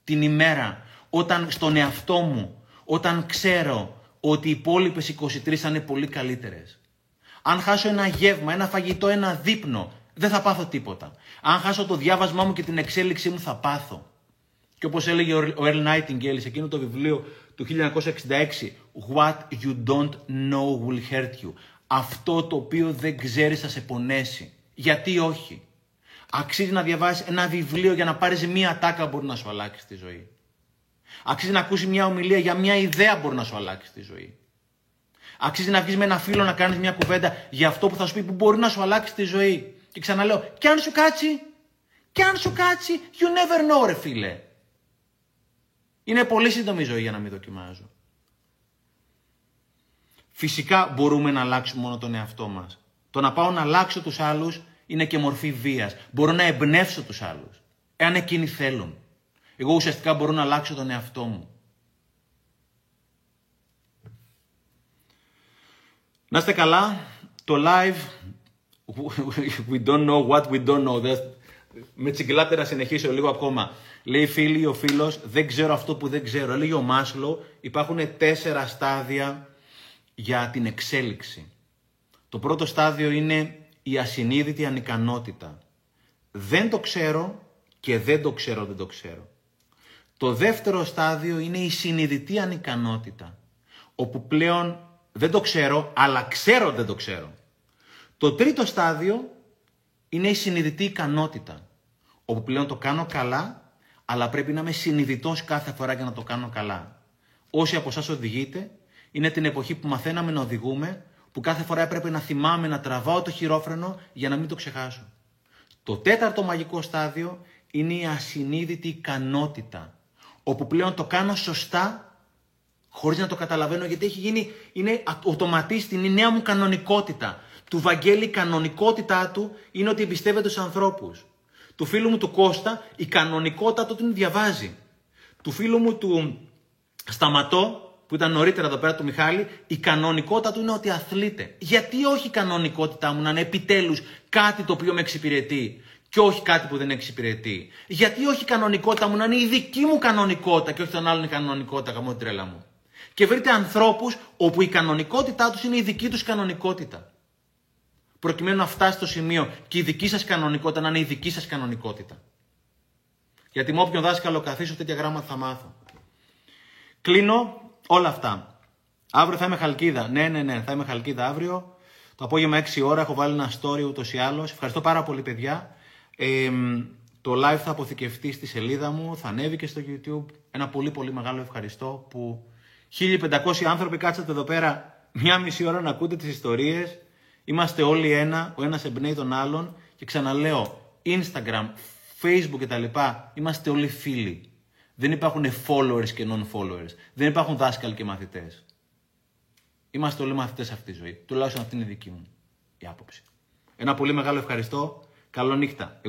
την ημέρα όταν στον εαυτό μου, όταν ξέρω ότι οι υπόλοιπες 23 θα είναι πολύ καλύτερες. Αν χάσω ένα γεύμα, ένα φαγητό, ένα δείπνο, δεν θα πάθω τίποτα. Αν χάσω το διάβασμά μου και την εξέλιξή μου, θα πάθω. Και όπως έλεγε ο Earl Nightingale σε εκείνο το βιβλίο του 1966, What you don't know will hurt you. Αυτό το οποίο δεν ξέρεις θα σε πονέσει. Γιατί όχι; Αξίζει να διαβάσεις ένα βιβλίο για να πάρεις μία τάκα που μπορεί να σου αλλάξει τη ζωή. Αξίζει να ακούσεις μια ομιλία για μια ιδέα που μπορεί να σου αλλάξει τη ζωή. Αξίζει να βγεις με ένα φίλο να κάνεις μια κουβέντα για αυτό που θα σου πει που μπορεί να σου αλλάξει τη ζωή. Και ξαναλέω, και αν σου κάτσει, και αν σου κάτσει, you never know, ρε φίλε. Είναι πολύ σύντομη η ζωή για να μην δοκιμάζω. Φυσικά μπορούμε να αλλάξουμε μόνο τον εαυτό μας. Το να πάω να αλλάξω τους άλλους είναι και μορφή βίας. Μπορώ να εμπνεύσω τους άλλους. Εάν εκείνοι θέλουν. Εγώ ουσιαστικά μπορώ να αλλάξω τον εαυτό μου. Να είστε καλά. Το live, we don't know what we don't know. Με τσιγκλάτε να συνεχίσω λίγο ακόμα. Λέει φίλη ο φίλος, δεν ξέρω αυτό που δεν ξέρω. Λέει ο Μάσλο, υπάρχουν τέσσερα στάδια για την εξέλιξη. Το πρώτο στάδιο είναι η ασυνείδητη ανικανότητα. Δεν το ξέρω και δεν το ξέρω, δεν το ξέρω. Το δεύτερο στάδιο είναι η συνειδητή ανικανότητα, όπου πλέον δεν το ξέρω, αλλά ξέρω δεν το ξέρω. Το τρίτο στάδιο είναι η συνειδητή ικανότητα, όπου πλέον το κάνω καλά, αλλά πρέπει να είμαι συνειδητός κάθε φορά για να το κάνω καλά. Όσοι από εσάς οδηγείτε, είναι την εποχή που μαθαίναμε να οδηγούμε, που κάθε φορά έπρεπε να θυμάμαι να τραβάω το χειρόφρενο για να μην το ξεχάσω. Το τέταρτο μαγικό στάδιο είναι η ασυνείδητη ικανότητα, όπου πλέον το κάνω σωστά χωρίς να το καταλαβαίνω γιατί έχει γίνει, είναι οτοματίστη, είναι η νέα μου κανονικότητα. Του Βαγγέλη η κανονικότητά του είναι ότι εμπιστεύεται στους ανθρώπους. Του φίλου μου του Κώστα η κανονικότητα του είναι διαβάζει. Του φίλου μου του Σταματώ που ήταν νωρίτερα εδώ πέρα του Μιχάλη, η κανονικότητα του είναι ότι αθλείται. Γιατί όχι η κανονικότητά μου να είναι επιτέλους κάτι το οποίο με εξυπηρετεί και όχι κάτι που δεν εξυπηρετεί; Γιατί όχι η κανονικότητα μου να είναι η δική μου κανονικότητα και όχι τον άλλον η κανονικότητα, καμώ τρέλα μου; Και βρείτε ανθρώπους όπου η κανονικότητά τους είναι η δική τους κανονικότητα. Προκειμένου να φτάσει στο σημείο και η δική σας κανονικότητα να είναι η δική σας κανονικότητα. Γιατί με όποιον δάσκαλο καθίσω τέτοια γράμματα θα μάθω. Κλείνω όλα αυτά. Αύριο θα είμαι χαλκίδα. Ναι, ναι, ναι, θα είμαι χαλκίδα αύριο. Το απόγευμα 6 ώρα έχω βάλει ένα story ούτως ή άλλως. Ευχαριστώ πάρα πολύ, παιδιά. Ε, το live θα αποθηκευτεί στη σελίδα μου, θα ανέβει και στο YouTube. Ένα πολύ πολύ μεγάλο ευχαριστώ που 1500 άνθρωποι κάτσατε εδώ πέρα μία μισή ώρα να ακούτε τις ιστορίες. Είμαστε όλοι ένα, ο ένας εμπνέει τον άλλον και ξαναλέω, Instagram, Facebook κτλ. Είμαστε όλοι φίλοι. Δεν υπάρχουν followers και non-followers. Δεν υπάρχουν δάσκαλοι και μαθητές. Είμαστε όλοι μαθητές αυτή τη ζωή. Τουλάχιστον αυτή είναι η δική μου η άποψη. Ένα πολύ μεγάλο ευχαριστώ. Καλό νύχτα.